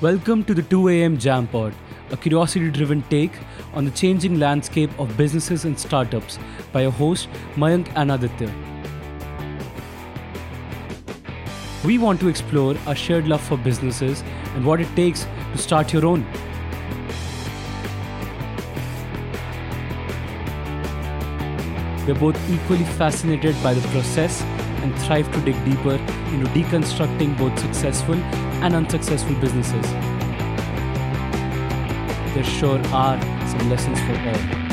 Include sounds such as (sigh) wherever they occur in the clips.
Welcome to the 2 a.m. Jam Pod, a curiosity driven take on the changing landscape of businesses and startups by your host, Mayank Anaditya. We want to explore our shared love for businesses and what it takes to start your own. We're both equally fascinated by the process and thrive to dig deeper into deconstructing both successful and unsuccessful businesses. There sure are some lessons for all.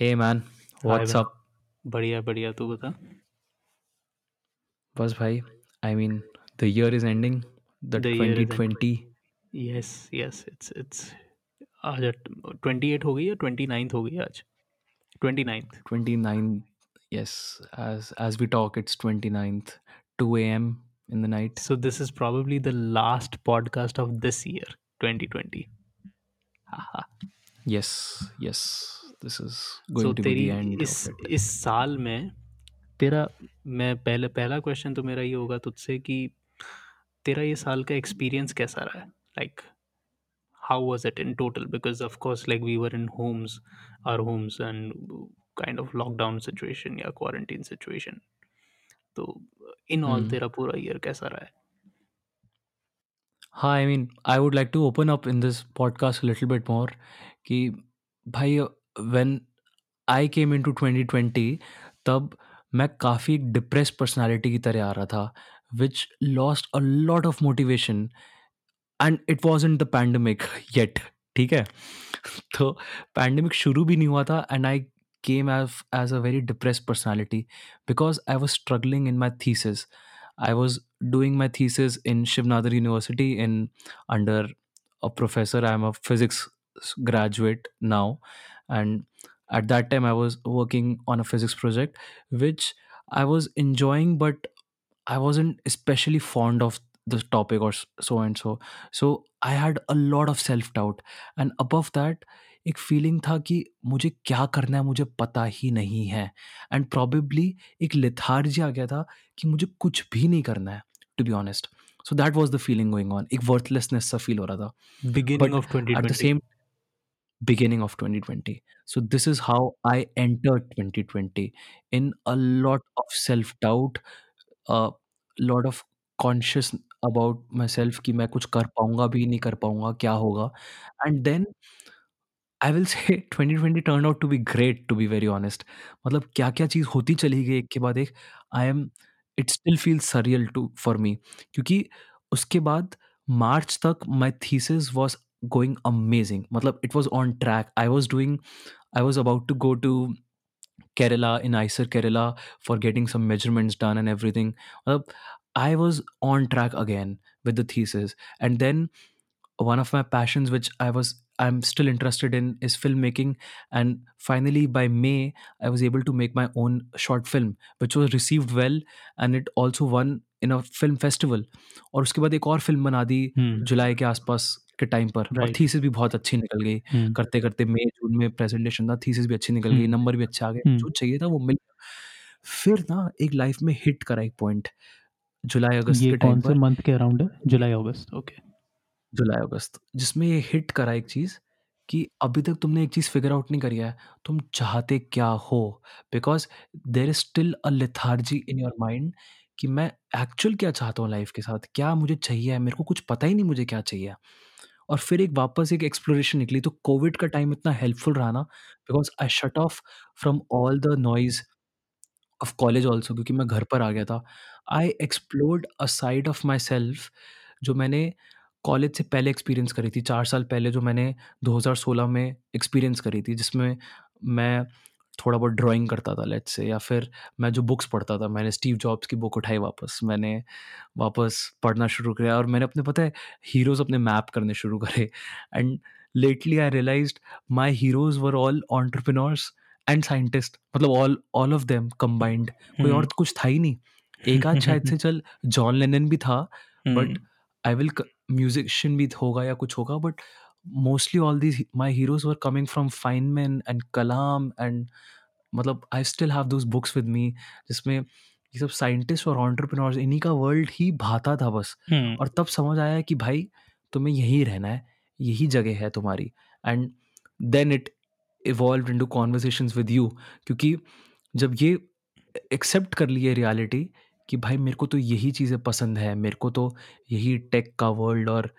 Hey man, what's भाई up? बढ़िया बढ़िया। तू बता। बस भाई I mean the year is ending. The The year is 2020 yes yes it's it's आज twenty eight हो गई या ट्वेंटी नाइन्थ हो गई आज? Twenty ninth 29 yes as as we talk it's 29th 2 a.m. in the night. So this is probably the last podcast of this year twenty twenty yes yes. This is going to be end इस इस साल में तेरा मैं पहले पहला question तो मेरा ये होगा तुझसे कि तेरा ये साल का एक्सपीरियंस कैसा रहा like how was it in total because of course like we were in homes our homes and kind of lockdown situation या क्वारंटाइन सिचुएशन तो इन ऑल तेरा पूरा ईयर कैसा रहा है? हाँ I mean I would like to open up in this podcast little bit more कि भाई when I came in to twenty twenty तब मैं काफ़ी डिप्रेस पर्सनैलिटी की तरह आ रहा था which lost a lot of motivation and it was in the pandemic yet ठीक है? तो पैंडमिक शुरू भी नहीं हुआ था and I came as as a very depress personality because I was struggling in my thesis I was doing my thesis in Shiv Nadar university in under a professor I am a physics graduate now, and at that time I was working on a physics project, which I was enjoying, but I wasn't especially fond of the topic or so and so. So I had a lot of self doubt, and above that, एक feeling था कि मुझे क्या करना है मुझे पता ही नहीं है एंड प्रॉबेबली एक लिथार्जी आ गया था कि मुझे कुछ भी नहीं करना है to be honest so that was the feeling going on एक वर्थलेसनेस सा फील हो रहा था of at the 2020 same beginning of 2020 so, this is how i entered 2020 in a lot of self doubt a lot of conscious about myself कि मैं कुछ कर पाऊँगा भी नहीं कर पाऊँगा, क्या होगा? And then I will say 2020 turn out to be great to be very honest मतलब क्या क्या चीज़ होती चली गई एक के बाद एक I am it still feel surreal to for me क्योंकि उसके बाद मार्च तक my thesis was going amazing मतलब it was on track I was doing I was about to go to Kerala in ICER Kerala for getting some measurements done and everything. Well, I was on track again with the thesis. And then one of my passions, which I was I'm still interested in, is filmmaking. And finally, by May, I was able to make my own short film, which was received well, and it also won in a film festival. और उसके बाद एक और film बना दी hmm. जुलाई के आसपास के time पर और Right. थीसिस भी बहुत अच्छी निकल गई Hmm. करते करते मई जून में प्रेजेंटेशन था थीसिस भी अच्छी निकल गई हम्म। नंबर भी अच्छे आ गए हम्म। जो चाहिए था वो मिल गया फिर ना एक लाइफ में हिट करा एक पॉइंट जुलाई अगस्त ये के टाइम कौन से पर मंथ के अराउंड है जुलाई अगस्त ओके जुलाई अगस्त जिसमें ये हिट करा एक चीज़ कि अभी तक तुमने एक चीज़ फिगर आउट नहीं करी है तुम चाहते क्या हो because there is still a lethargy in your mind कि मैं एक्चुअल क्या चाहता हूँ लाइफ के साथ क्या मुझे चाहिए मेरे को कुछ पता ही नहीं मुझे क्या चाहिए और फिर एक वापस एक एक्सप्लोरेशन निकली। तो कोविड का टाइम इतना हेल्पफुल रहा ना because I shut off from all the noise of college also क्योंकि मैं घर पर आ गया था। I explored a side of myself जो मैंने कॉलेज से पहले एक्सपीरियंस करी थी, चार साल पहले जो मैंने 2016 में एक्सपीरियंस करी थी, जिसमें मैं थोड़ा बहुत ड्राइंग करता था लेट्स से या फिर मैं जो बुक्स पढ़ता था मैंने स्टीव जॉब्स की बुक उठाई वापस मैंने वापस पढ़ना शुरू किया और मैंने अपने पता है हीरोज़ अपने मैप करने शुरू करे। And lately I realised my heroes were all entrepreneurs and scientist मतलब all all of them combined कोई और हम्म, कुछ था ही नहीं। एक आध शायद से चल जॉन लेनन भी था बट आई विल म्यूजिशियन भी होगा या कुछ होगा but mostly all these my heroes were coming from Feynman and Kalam and मतलब I still have those books with me जिसमें ये सब साइंटिस्ट और ऑन्टरप्रिनोर्स इन्हीं का वर्ल्ड ही भाता था बस। हम्म, और तब समझ आया कि भाई तुम्हें यहीं रहना है यही जगह है तुम्हारी। And then it evolve in to conversation with you क्योंकि जब ये एक्सेप्ट कर लिए रियलिटी कि भाई मेरे को तो यही चीज़ें पसंद है मेरे को तो यही टेक का वर्ल्ड और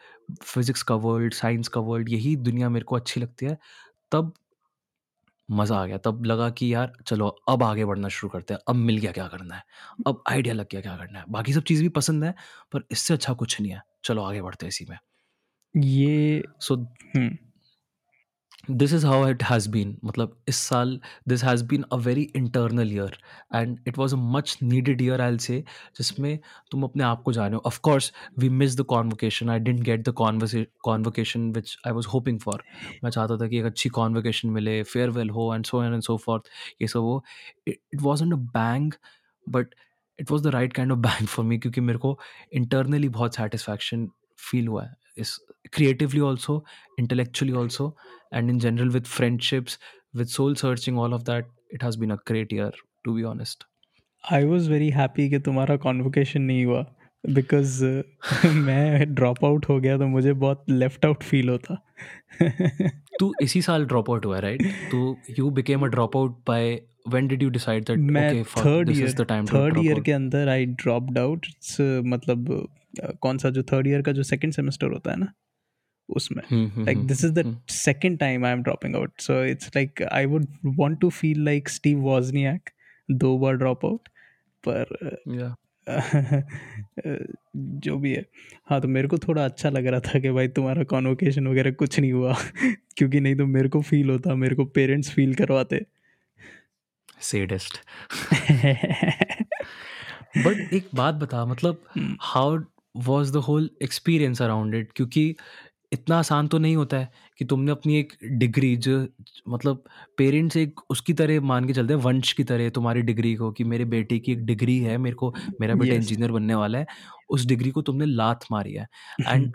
फिजिक्स का वर्ल्ड साइंस का वर्ल्ड यही दुनिया मेरे को अच्छी लगती है। तब मज़ा आ गया तब लगा कि यार चलो अब आगे बढ़ना शुरू करते हैं अब मिल गया क्या करना है अब आइडिया लग गया क्या करना है। बाकी सब चीज़ भी पसंद है पर इससे अच्छा कुछ नहीं है चलो आगे बढ़ते हैं इसी में। ये so hmm, this is how it has been मतलब इस साल this has been a very internal year and it was a much needed year I say जिसमें तुम अपने आप को जाने हो। Of course we miss the convocation I didn't get the convocation which I was hoping for मैं चाहता था कि एक अच्छी कॉन्वोकेशन मिले फेयरवेल हो and so and so fourth ये सब हो it was and a bang but it was the right kind of bang for me क्योंकि मेरे को इंटरनली बहुत सेटिस्फैक्शन फील हुआ है। इस creatively also intellectually also and in general with friendships with soul searching all of that it has been a great year to be honest I was very happy कि तुम्हारा convocation नहीं हुआ because मैं drop out हो गया तो मुझे बहुत लेफ़्ट आउट फील होता तू इसी साल ड्रॉप आउट हुआ राइट तो you became a drop out by when did you decide that मैं okay fuck third this is year the time third year के अंदर आई ड्रॉप्ड आउट मतलब अ, कौन सा जो थर्ड ईयर का जो सेकंड सेमेस्टर होता है ना उसमें। hmm, this is the hmm. second time i'm dropping out. So it's like i would want to feel like steve wozniak दो बार ड्रॉप आउट पर (laughs) जो भी है। हाँ तो मेरे को थोड़ा अच्छा लग रहा था कि भाई तुम्हारा कॉन्वोकेशन वगैरह कुछ नहीं हुआ (laughs) क्योंकि नहीं तो मेरे को फील होता मेरे को पेरेंट्स फील करवाते। Sadist. (laughs) बट एक बात बता मतलब हम्म, how was the whole experience around it क्योंकि इतना आसान तो नहीं होता है कि तुमने अपनी एक डिग्री जो मतलब पेरेंट्स एक उसकी तरह मान के चलते हैं वंश की तरह तुम्हारी डिग्री को कि मेरे बेटे की एक डिग्री है मेरे को मेरा बेटा Yes. इंजीनियर बनने वाला है उस डिग्री को तुमने लात मारी है एंड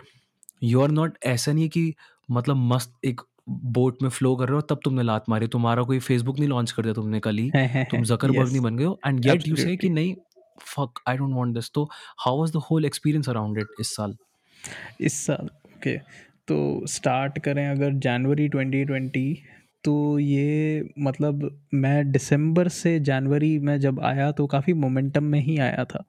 यू आर नॉट ऐसा नहीं है कि मतलब मस्त एक बोट में फ्लो कर रहे हो तब तुमने लात मारी तुम्हारा कोई फेसबुक नहीं लॉन्च कर दिया तुमने कल ही (laughs) तुम जकरबर्ग Yes. नहीं बन गए हो एंड येट यू से कि. नहीं fuck I don't want this तो how was the whole experience around it इस साल? इस साल ओके तो स्टार्ट करें अगर जनवरी 2020 तो ये मतलब मैं दिसंबर से जनवरी में जब आया तो काफ़ी मोमेंटम में ही आया था।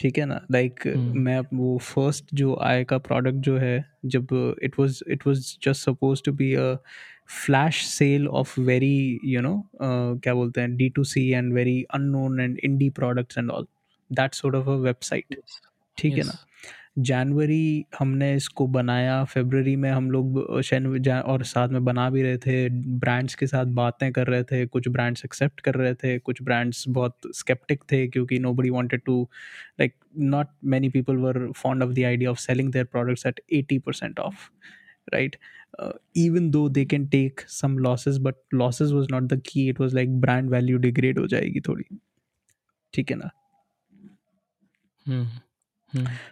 ठीक है ना? Like hmm. मैं वो फ़र्स्ट जो आय का प्रोडक्ट जो है जब it was it was just suppose to be a flash sale of very you know क्या बोलते हैं D to C and very unknown and indie products and all that sort of a website ठीक है ना? जनवरी हमने इसको बनाया फरवरी में हम लोग और साथ में बना भी रहे थे ब्रांड्स के साथ बातें कर रहे थे कुछ ब्रांड्स एक्सेप्ट कर रहे थे कुछ ब्रांड्स बहुत स्केप्टिक थे क्योंकि nobody wanted to like not many people were fond of the idea of selling their products at eighty percent of right? Uh, even though they can take some losses but losses was not the key. It was like brand value degrade हो जाएगी थोड़ी ठीक है ना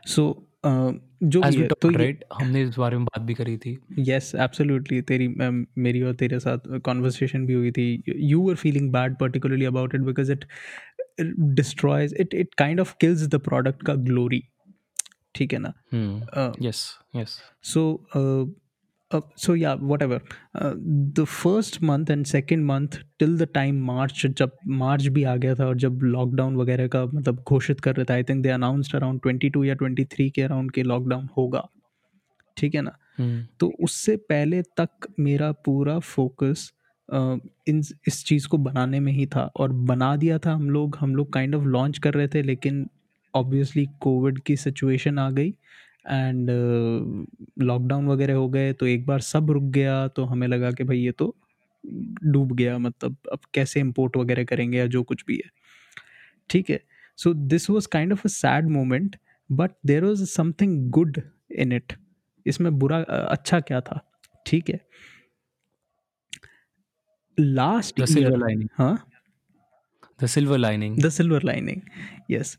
सो जो भी है तो राइट हमने इस बारे में बात भी करी थी यस एब्सोल्युटली तेरी मेरी और तेरे साथ कॉन्वर्सेशन भी हुई थी you were feeling bad particularly about it because it destroys it it kind of kills the product का ग्लोरी ठीक है ना yes yes so uh, uh, so yeah whatever. Uh, the first month and second month till the time march जब March भी आ गया था और जब लॉकडाउन वगैरह का मतलब घोषित कर रहे थे I think they announced around 22 या 23 के अराउंड के लॉकडाउन होगा। ठीक है ना? तो उससे पहले तक मेरा पूरा फोकस इन इस चीज़ को बनाने में ही था और बना दिया था हम लोग। हम लोग काइंड ऑफ़ लॉन्च कर रहे थे लेकिन ऑब्वियसली कोविड की सिचुएशन आ गई। एंड लॉकडाउन वगैरह हो गए तो एक बार सब रुक गया तो हमें लगा कि भाई ये तो डूब गया मतलब अब कैसे इम्पोर्ट वगैरह करेंगे या जो कुछ भी है। ठीक है so this was kind of a sad moment but there was something good in it इसमें बुरा अच्छा क्या था? ठीक है। Last The year silver lining. huh The silver lining. the silver lining yes.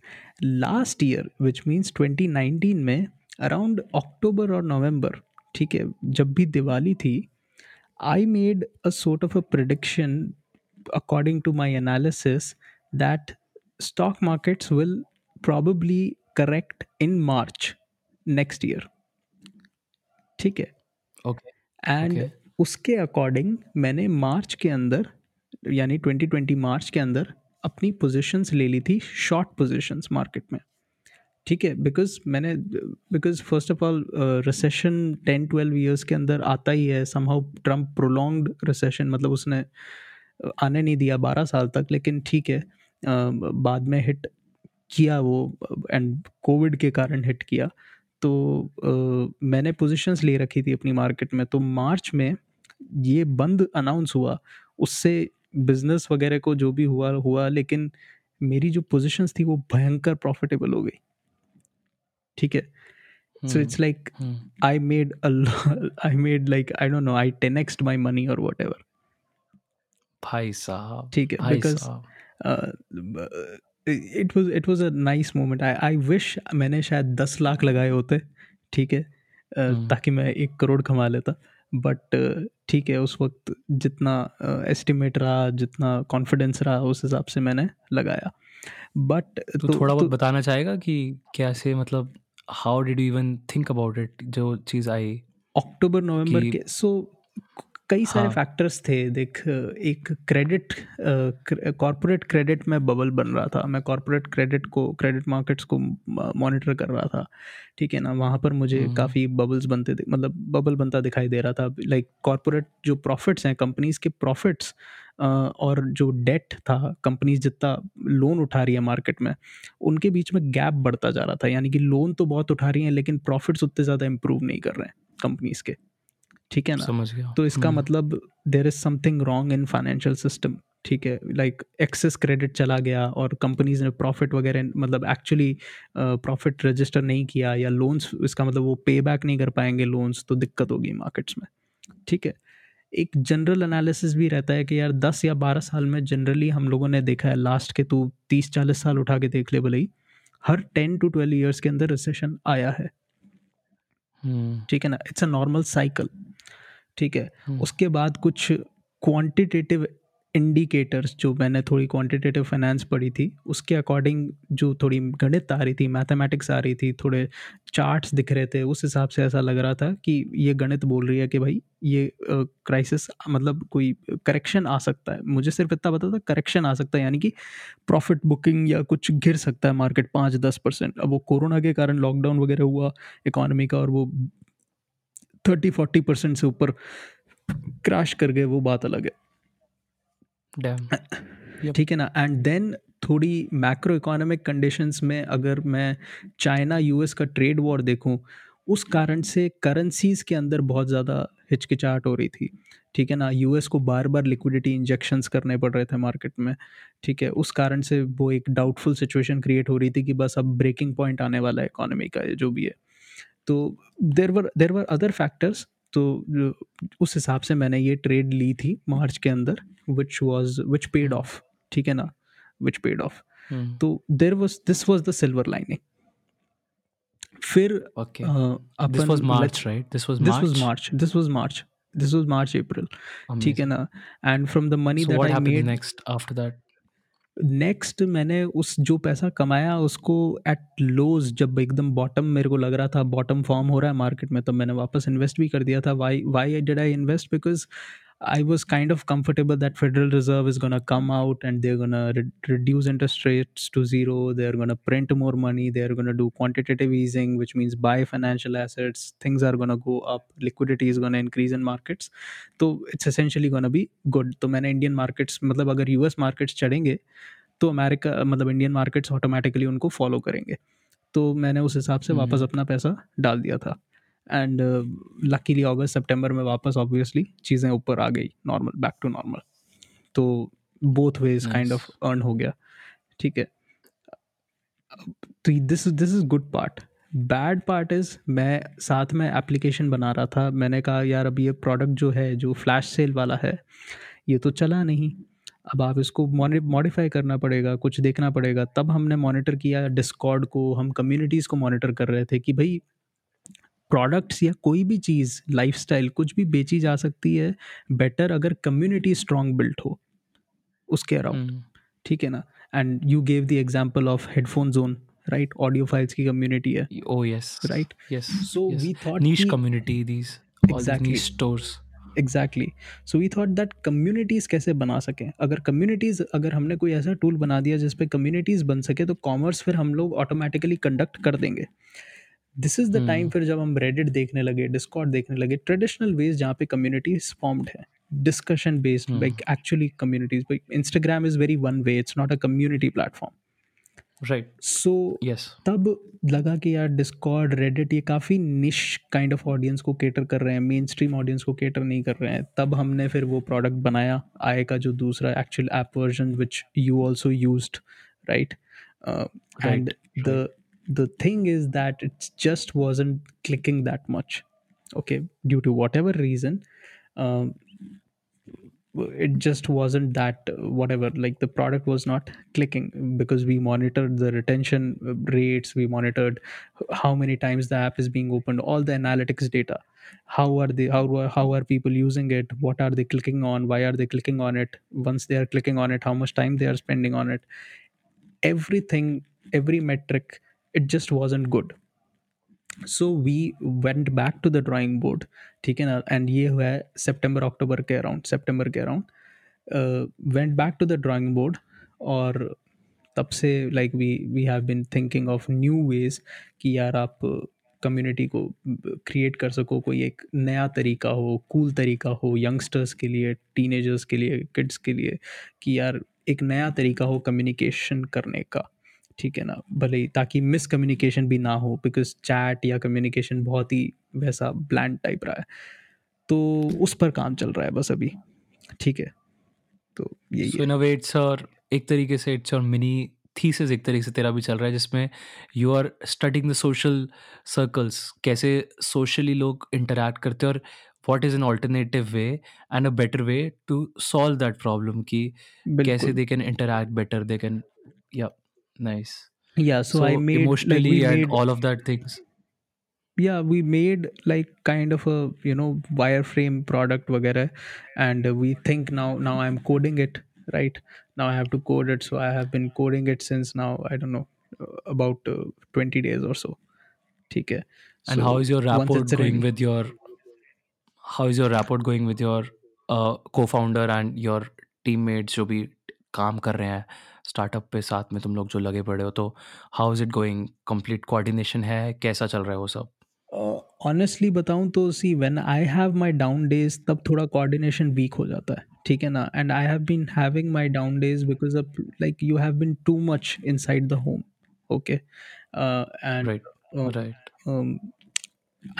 Last year 2019 में अराउंड अक्टूबर और नवंबर ठीक है जब भी दिवाली थी I made a sort of a prediction according to my analysis that stock markets will probably correct in March next year ठीक है? Okay and उसके अकॉर्डिंग मैंने मार्च के अंदर यानी 2020 मार्च के अंदर अपनी पोजीशंस ले ली थी शॉर्ट पोजीशंस मार्केट में। ठीक है बिकॉज़ मैंने because first of all recession ten twelve years के अंदर आता ही है समहाउ ट्रंप प्रोलॉन्ग्ड रिसेशन मतलब उसने uh, आने नहीं दिया बारह साल तक लेकिन ठीक है uh, बाद में हिट किया वो एंड कोविड के कारण हिट किया। तो अ, मैंने पोजीशंस ले रखी थी अपनी मार्केट में तो मार्च में ये बंद अनाउंस हुआ। उससे बिज़नेस वगैरह को जो भी हुआ हुआ लेकिन मेरी जो पोजीशंस थी वो भयंकर प्रॉफिटेबल हो गई। ठीक है so Hmm. It's like Hmm. I made I made like I don't know I ten xed my money और वट एवर भाई साहब ठीक है because it was it was a nice moment I I wish मैंने शायद दस लाख लगाए होते ठीक है हम्म। ताकि मैं एक करोड़ कमा लेता बट ठीक है उस वक्त जितना एस्टिमेट रहा जितना कॉन्फिडेंस रहा उस हिसाब से मैंने लगाया बट तो थोड़ा बहुत बताना चाहेगा कि कैसे मतलब how did you even think about it जो चीज़ आई अक्टूबर नवंबर के सो कई सारे हाँ। फैक्टर्स थे। देख एक क्रेडिट कॉरपोरेट क्रेडिट में बबल बन रहा था। मैं कॉरपोरेट क्रेडिट को क्रेडिट मार्केट्स को मॉनिटर कर रहा था। ठीक है ना? वहाँ पर मुझे हम्म। काफ़ी बबल्स बनते मतलब बबल बनता दिखाई दे रहा था। लाइक कॉरपोरेट जो प्रॉफिट्स हैं कंपनीज़ के प्रॉफिट्स और जो डेट था कंपनीज़ जितना लोन उठा रही है मार्केट में उनके बीच में गैप बढ़ता जा रहा था। यानी कि लोन तो बहुत उठा रही हैं लेकिन प्रॉफिट्स उतने ज़्यादा इम्प्रूव नहीं कर रहे हैं कंपनीज़ के। ठीक है ना? समझ गया। तो इसका हम्म, मतलब there is something wrong in financial system ठीक है? लाइक एक्सेस क्रेडिट चला गया और कंपनीज़ ने प्रॉफिट वगैरह मतलब एक्चुअली प्रॉफिट रजिस्टर नहीं किया या लोन्स इसका मतलब वो पे बैक नहीं कर पाएँगे लोन्स तो दिक्कत होगी मार्केट्स में। ठीक है? एक जनरल एनालिसिस भी रहता है कि यार दस या बारह साल में जनरली हम लोगों ने देखा है लास्ट के तू तीस चालीस साल उठा के देख ले भले ही हर टेन टू ट्वेल्व ईयर्स के अंदर रिसेशन आया है। हम्म, ठीक है ना? इट्स अ नॉर्मल साइकिल ठीक है? हम्म, उसके बाद कुछ क्वांटिटेटिव इंडिकेटर्स जो मैंने थोड़ी क्वांटिटेटिव फाइनेंस पढ़ी थी, उसके अकॉर्डिंग जो थोड़ी गणित आ रही थी मैथमेटिक्स आ रही थी, थोड़े चार्ट्स दिख रहे थे, उस हिसाब से ऐसा लग रहा था कि ये गणित बोल रही है कि भाई ये क्राइसिस मतलब कोई करेक्शन आ सकता है मुझे सिर्फ़ इतना पता था करेक्शन आ सकता है, यानी कि प्रॉफिट बुकिंग या कुछ गिर सकता है मार्केट पाँच दस परसेंट अब वो कोरोना के कारण लॉकडाउन वगैरह हुआ इकोनॉमी का और वो थर्टी फोर्टी परसेंट से ऊपर क्रैश कर गए, वो बात अलग है. ठीक है ना? एंड देन थोड़ी मैक्रो इकोनॉमिक कंडीशंस में अगर मैं चाइना यूएस का ट्रेड वॉर देखूँ, उस कारण से करेंसीज के अंदर बहुत ज़्यादा हिचकिचाहट हो रही थी। ठीक है ना? यूएस को बार बार लिक्विडिटी इंजेक्शंस करने पड़ रहे थे मार्केट में। ठीक है? उस कारण से वो एक डाउटफुल सिचुएशन क्रिएट हो रही थी कि बस अब ब्रेकिंग पॉइंट आने वाला है इकोनॉमी का जो भी है। तो देर वर देर वर अदर फैक्टर्स तो उस हिसाब से मैंने ये ट्रेड ली थी मार्च के अंदर which was which paid. Off ठीक है ना? विच पेड ऑफ़ तो there was this was the silver lining फिर this March. Was March this was March this was March April ठीक है ना? And from the money that I made next after that? Next मैंने उस जो पैसा कमाया उसको एट लोज जब एकदम बॉटम मेरे को लग रहा था बॉटम फॉर्म हो रहा है मार्केट में, तब मैंने वापस इन्वेस्ट भी कर दिया था। Why why did I invest because I was kind of comfortable that Federal Reserve is going to come out and they're going to re- reduce interest rates to zero. They're going to print more money. They're going to do quantitative easing, which means buy financial assets. Things are going to go up. Liquidity is going to increase in markets. तो it's essentially going to be good. तो मैंने Indian markets मतलब अगर US markets चढ़ेंगे तो America मतलब Indian markets automatically उनको follow करेंगे तो मैंने उस हिसाब से वापस हम्म। अपना पैसा डाल दिया था एंड लकीली अगस्त सितंबर में वापस ऑब्वियसली चीज़ें ऊपर आ गई नॉर्मल बैक टू नॉर्मल तो both ways kind of earn हो गया ठीक है? तो this this is good part bad part is मैं साथ में एप्लीकेशन बना रहा था मैंने कहा यार अब ये प्रोडक्ट जो है जो फ्लैश सेल वाला है ये तो चला नहीं। अब आप इसको मॉडिफाई करना पड़ेगा कुछ देखना पड़ेगा। तब हमने मॉनिटर किया डिस्कॉर्ड को हम कम्युनिटीज़ को मॉनिटर कर रहे थे कि भाई प्रोडक्ट्स या कोई भी चीज़ लाइफस्टाइल कुछ भी बेची जा सकती है बेटर अगर कम्युनिटी स्ट्रांग बिल्ट हो उसके अराउंड। हम्म, ठीक है ना? And you gave the example of headphone zone right? Audio files की कम्युनिटी है। oh yes Right. yes So yes. we thought niche कि- community these all these Exactly. niche stores exactly so we thought that communities कैसे बना सकें? अगर communities अगर हमने कोई ऐसा टूल बना दिया जिस पे कम्युनिटीज़ बन सके तो कॉमर्स फिर हम लोग ऑटोमेटिकली कंडक्ट कर देंगे। This is the time. फिर जब हम रेडिट देखने लगे डिस्कॉर्ड देखने लगे ट्रेडिशनल वेज जहाँ पे कम्युनिटीज फॉर्म्ड है। Discussion based. Like actually communities Instagram is very one way it's not a community platform right so yes तब लगा कि यार डिस्कॉर्ड रेडिट ये काफ़ी निश काइंड ऑफ़ ऑडियंस को केटर कर रहे हैं मेन स्ट्रीम ऑडियंस को केटर नहीं कर रहे हैं। तब हमने फिर वो प्रोडक्ट बनाया आए का जो दूसरा actual app version which you also use right and the the thing is that it just wasn't clicking that much okay due to whatever reason um, it just wasn't that uh, whatever like the product was not clicking because we monitored the retention uh, rates we monitored how many times the app is being opened all the analytics data. How are they how how are people using it? What are they clicking on? Why are they clicking on it? Once they are clicking on it how much time they are spending on it? Everything every metric it just wasn't good. So we went back to the drawing board, ठीक है ना? And ये हुआ है सितंबर अक्टूबर के around सितंबर के around went back to the drawing board और तब से like we we have been thinking of new ways कि यार आप कम्युनिटी को क्रिएट कर सको, कोई एक नया तरीका हो कूल तरीका हो यंगस्टर्स के लिए टीनेजर्स के लिए किड्स के लिए कि यार एक नया तरीका हो कम्युनिकेशन करने का। ठीक है ना भले ही ताकि मिसकम्युनिकेशन भी ना हो बिकॉज़ चैट या कम्युनिकेशन बहुत ही वैसा ब्लैंड टाइप रहा है। तो उस पर काम चल रहा है बस अभी ठीक है? तो यही सो इट्स और एक तरीके से इट्स और मिनी थीसिस एक तरीके से तेरा भी चल रहा है जिसमें you are studying the social circles कैसे सोशली लोग इंटरेक्ट करते हैं और what is an alternative way and a better way to solve that problem की कैसे they can interact better they can या nice yeah so, i made emotionally like we and made all of that things yeah we made like kind of a you know wireframe product वगैरह and we think now now i'm coding it right now i have to code it so i have been coding it since now i don't know uh, about uh, 20 days or so ठीक है and So how is your once rapport it's going ready- with your how is your rapport going with your uh, co-founder and your teammates जो भी काम कर रहे हैं startup पे साथ में तुम लोग जो लगे पड़े हो तो how is it going complete coordination है कैसा चल रहा है वो सब? ऑनेस्टली बताऊँ तो see when I have my down days तब थोड़ा कोऑर्डिनेशन वीक हो जाता है ठीक है ना? And I have been having my down days because of like you have been too much inside the home okay and right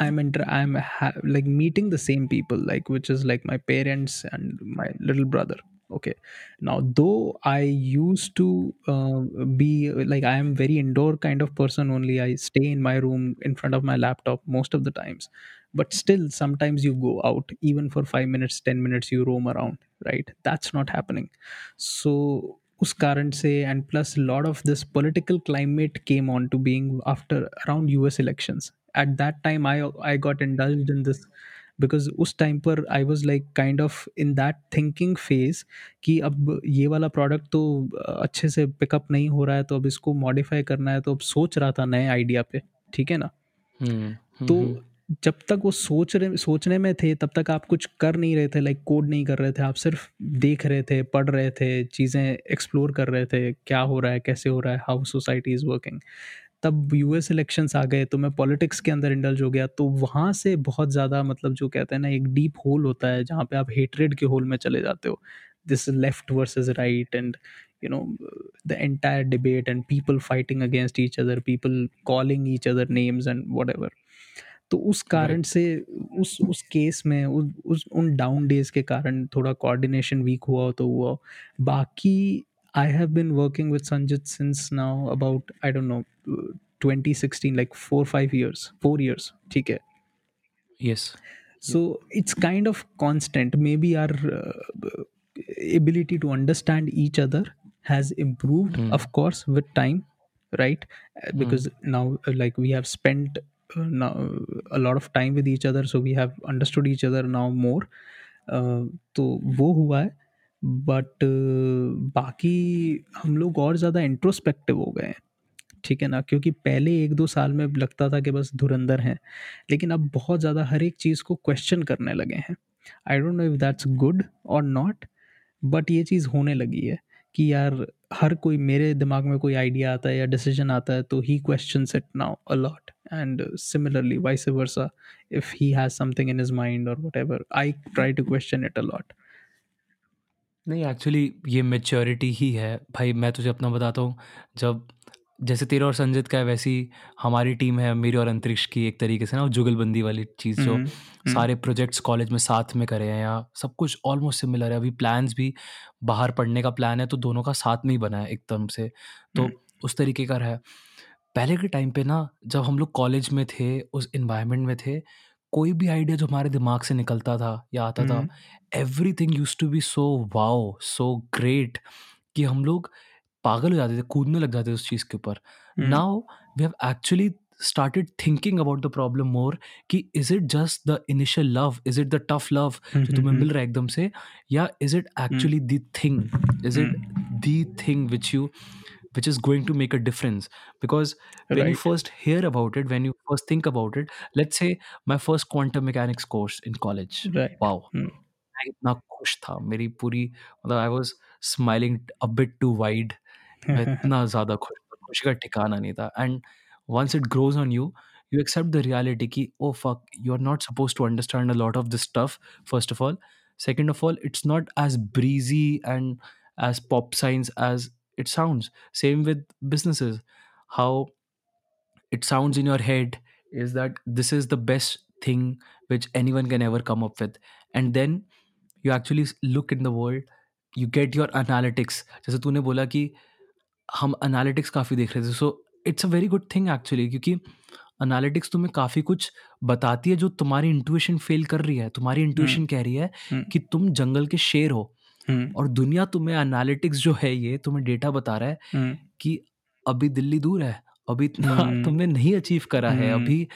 I'm inter- I'm ha- like meeting the same people, like which is like my parents and my little brother. Okay, now though I used to uh, be like I am very indoor kind of person only. I stay in my room in front of my laptop most of the times, but still sometimes you go out even for five minutes, ten minutes. You roam around, right? That's not happening. So उस कारण से and plus a lot of this political climate came on to being after around US elections. At that time, I I got indulged in Because उस time पर I was like kind of in that thinking phase कि अब ये वाला product तो अच्छे से pickup नहीं हो रहा है तो अब इसको मॉडिफाई करना है तो अब सोच रहा था नए आइडिया पे ठीक है ना? हम्म तो जब तक वो सोच रहे सोचने में थे तब तक आप कुछ कर नहीं रहे थे लाइक कोड नहीं कर रहे थे आप सिर्फ़ देख रहे थे पढ़ रहे थे चीज़ें एक्सप्लोर कर रहे थे क्या हो रहा है कैसे हो रहा है हाउ सोसाइटी इज़ वर्किंग तब यूएस इलेक्शंस आ गए तो मैं पॉलिटिक्स के अंदर इंडल्ज हो गया। तो वहाँ से बहुत ज़्यादा मतलब जो कहते हैं ना एक डीप होल होता है जहाँ पे आप हेटरेड के होल में चले जाते हो। This left versus right and you know the entire debate and people fighting against each other people calling each other names and whatever तो उस कारण से उस उस केस में उस, उस उन डाउन डेज़ के कारण थोड़ा कोऑर्डिनेशन वीक हुआ तो हुआ। बाकी I have been working with Sanjit since now about I don't know 2016 like 4 5 years 4 years ठीक है yes so it's kind of constant maybe our uh, ability to understand each other has improved Hmm. of course with time right Uh, because now uh, like we have spent uh, now a lot of time with each other so we have understood each other now more uh, तो वो हुआ है but बाकी हम लोग और ज़्यादा introspective हो गए हैं। ठीक है ना? क्योंकि पहले एक दो साल में लगता था कि बस धुरंधर हैं, लेकिन अब बहुत ज़्यादा हर एक चीज़ को क्वेश्चन करने लगे हैं। I don't know if that's good और नॉट बट ये चीज़ होने लगी है कि यार, हर कोई, मेरे दिमाग में कोई आइडिया आता है या डिसीज़न आता है तो ही question it now a lot and similarly vice versa if he has something in his mind और whatever I try to question it a lot नहीं एक्चुअली ये मेच्योरिटी ही है। भाई मैं तुझे अपना बताता हूँ जब जैसे तेरा और संजित का है वैसी हमारी टीम है मेरी और अंतरिक्ष की एक तरीके से ना वो जुगलबंदी वाली चीज़ जो सारे प्रोजेक्ट्स कॉलेज में साथ में करे हैं या सब कुछ ऑलमोस्ट सिमिलर है। अभी प्लान्स भी बाहर पढ़ने का प्लान है तो दोनों का साथ में ही बना है एकदम से। तो हम्म। उस तरीके का रहा है। पहले के टाइम पे ना जब हम लोग कॉलेज में थे उस इन्वायरमेंट में थे कोई भी आइडिया जो हमारे दिमाग से निकलता था या आता था everything use to be so wow so great कि हम लोग पागल हो जाते थे कूदने लग जाते थे उस चीज़ के ऊपर। Now we have actually started thinking about the problem more कि is it just the initial love is it the tough love जो तुम्हें मिल रहा है एकदम से या is it actually the thing is it thing which you which is going to make a difference because when you Right. first hear about it when you first think about it let's say my first quantum mechanics course in college right. wow Hmm. मैं इतना खुश था मेरी पूरी मतलब I was smiling a bit too wide (laughs) मैं इतना ज़्यादा खुश था खुशी का ठिकाना नहीं था and once it grows on you you accept the reality ki oh fuck you're not supposed to understand a lot of this stuff first of all second of all it's not as breezy and as pop science as it sounds same with businesses how it sounds in your head is that this is the best thing which anyone can ever come up with and then you actually look in the world you get your analytics जैसे तूने बोला कि हम analytics काफ़ी देख रहे थे so it's a very good thing actually क्योंकि एनालिटिक्स तुम्हें काफ़ी कुछ बताती है जो तुम्हारी इंट्यूशन फेल कर रही है तुम्हारी इंट्यूशन कह रही है हम्म, कि तुम जंगल के शेर हो हम्म, और दुनिया तुम्हें एनालिटिक्स जो है ये तुम्हें डेटा बता रहा है हम्म, कि अभी दिल्ली दूर है अभी इतना हम्म, तुमने नहीं अचीव करा है। अभी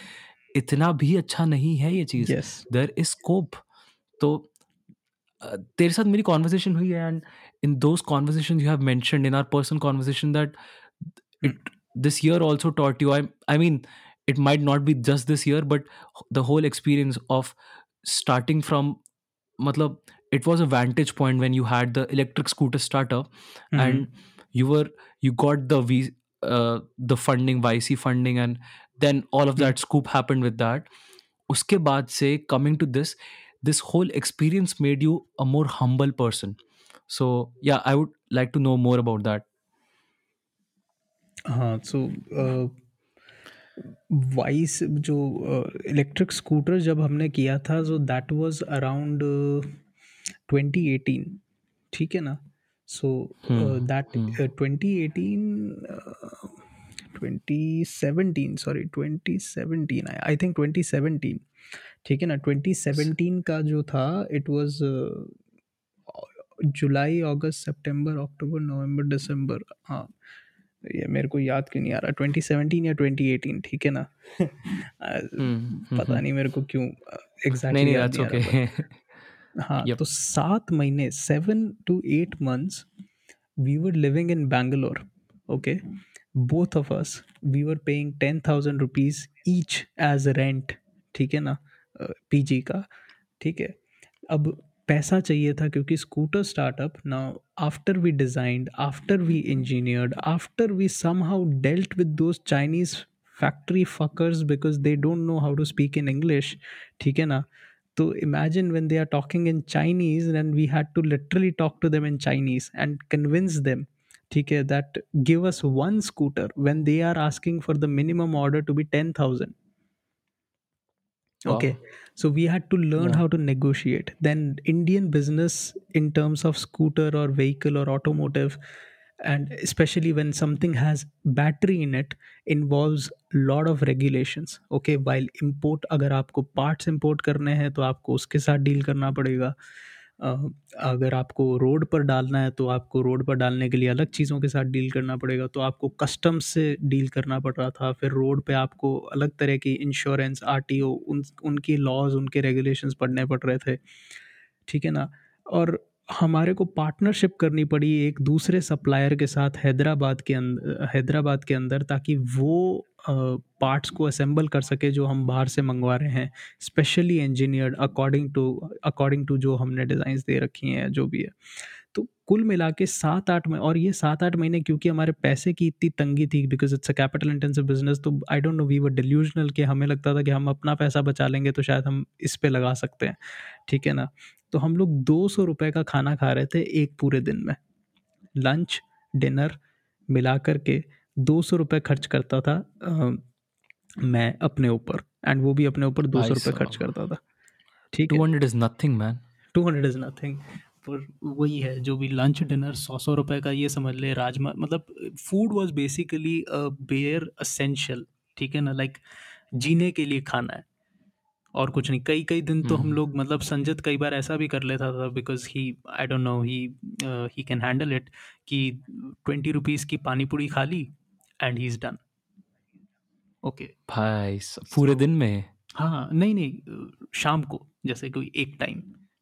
इतना भी अच्छा नहीं है ये चीज़. देर इज़ स्कोप तो तेरे साथ मेरी कॉन्वर्जेशन हुई है and in those conversation you have mentioned in our personal conversation that it this year also taught you I I mean it might not be just this year but the whole experience of starting from matlab it was a vantage point when you had the electric scooter startup Mhm. and you were you got the v uh, the funding yc funding and then all of that scoop happened with that uske baad se coming to this this whole experience made you a more humble person so yeah i would like to know more about that हाँ so vice जो electric scooter जब हमने किया था so that was around 2018 ठीक है ना? So Hmm, that hmm. 2018 2017 sorry 2017 I think 2017 ठीक है ना? 2017 का जो था इट वाज जुलाई अगस्त सितंबर अक्टूबर नवंबर दिसंबर हाँ ये मेरे को याद क्यों नहीं आ रहा? 2017 या 2018 ठीक है ना? अ, (laughs) Hmm, पता hmm. नहीं मेरे को क्यों नहीं एग्जैक्टली नहीं याद that's नहीं आ रहा okay. but हाँ Yep. तो सात महीने seven to eight months we were living in Bangalore. Okay both of us we were paying ten thousand rupees each as rent ठीक है ना पीजी का ठीक है अब पैसा चाहिए था क्योंकि स्कूटर स्टार्टअप ना after we designed after we engineered after we somehow dealt with those Chinese factory fuckers because they don't know how to speak in English ठीक है ना So imagine when they are talking in Chinese, and we had to literally talk to them in Chinese and convince them. Okay, that give us one scooter when they are asking for the minimum order to be 10,000. Okay. Wow. So we had to learn Yeah. how to negotiate. Then Indian business in terms of scooter or vehicle or automotive and especially when something has battery in it, involves lot of regulations. Okay, while import, अगर आपको parts import करने हैं तो आपको उसके साथ deal करना पड़ेगा। अगर आपको रोड पर डालना है तो आपको रोड पर डालने के लिए अलग चीज़ों के साथ डील करना पड़ेगा। तो आपको कस्टम्स से डील करना पड़ रहा था। फिर रोड पे आपको अलग तरह की इंश्योरेंस आर उन, उनकी लॉज उनके रेगुलेशंस पढ़ने पड़ रहे थे। ठीक है ना? और हमारे को पार्टनरशिप करनी पड़ी एक दूसरे सप्लायर के साथ हैदराबाद के अंदर हैदराबाद के अंदर ताकि वो पार्ट्स को असेंबल कर सके जो हम बाहर से मंगवा रहे हैं specially engineered according to according to जो हमने डिज़ाइंस दे रखी हैं जो भी है। कुल मिला के सात आठ में और ये सात आठ महीने क्योंकि हमारे पैसे की इतनी तंगी थी because it's a capital intensive business तो I don't know we were delusional कि हमें लगता था कि हम अपना पैसा बचा लेंगे तो शायद हम इस पे लगा सकते हैं ठीक है ना? तो हम लोग दो सौ रुपये का खाना खा रहे थे एक पूरे दिन में। लंच डिनर मिला कर के दो सौ रुपये खर्च करता था आ, मैं अपने ऊपर एंड वो भी अपने ऊपर दो सौ रुपये खर्च करता था ठीक है? Two hundred is nothing man two hundred is nothing. पर वही है जो भी लंच डिनर सौ सौ रुपये का ये समझ ले राजमा मतलब food was basically a bare essential ठीक है ना? लाइक जीने के लिए खाना है। और कुछ नहीं कई कई दिन तो हम हम्म। लोग मतलब संजत कई बार ऐसा भी कर लेता था because he I don't know he he can handle it कि ट्वेंटी रुपीज़ की पानी पूरी खा ली and he is done okay भाई पूरे दिन में? हाँ नहीं नहीं शाम को जैसे कोई एक टाइम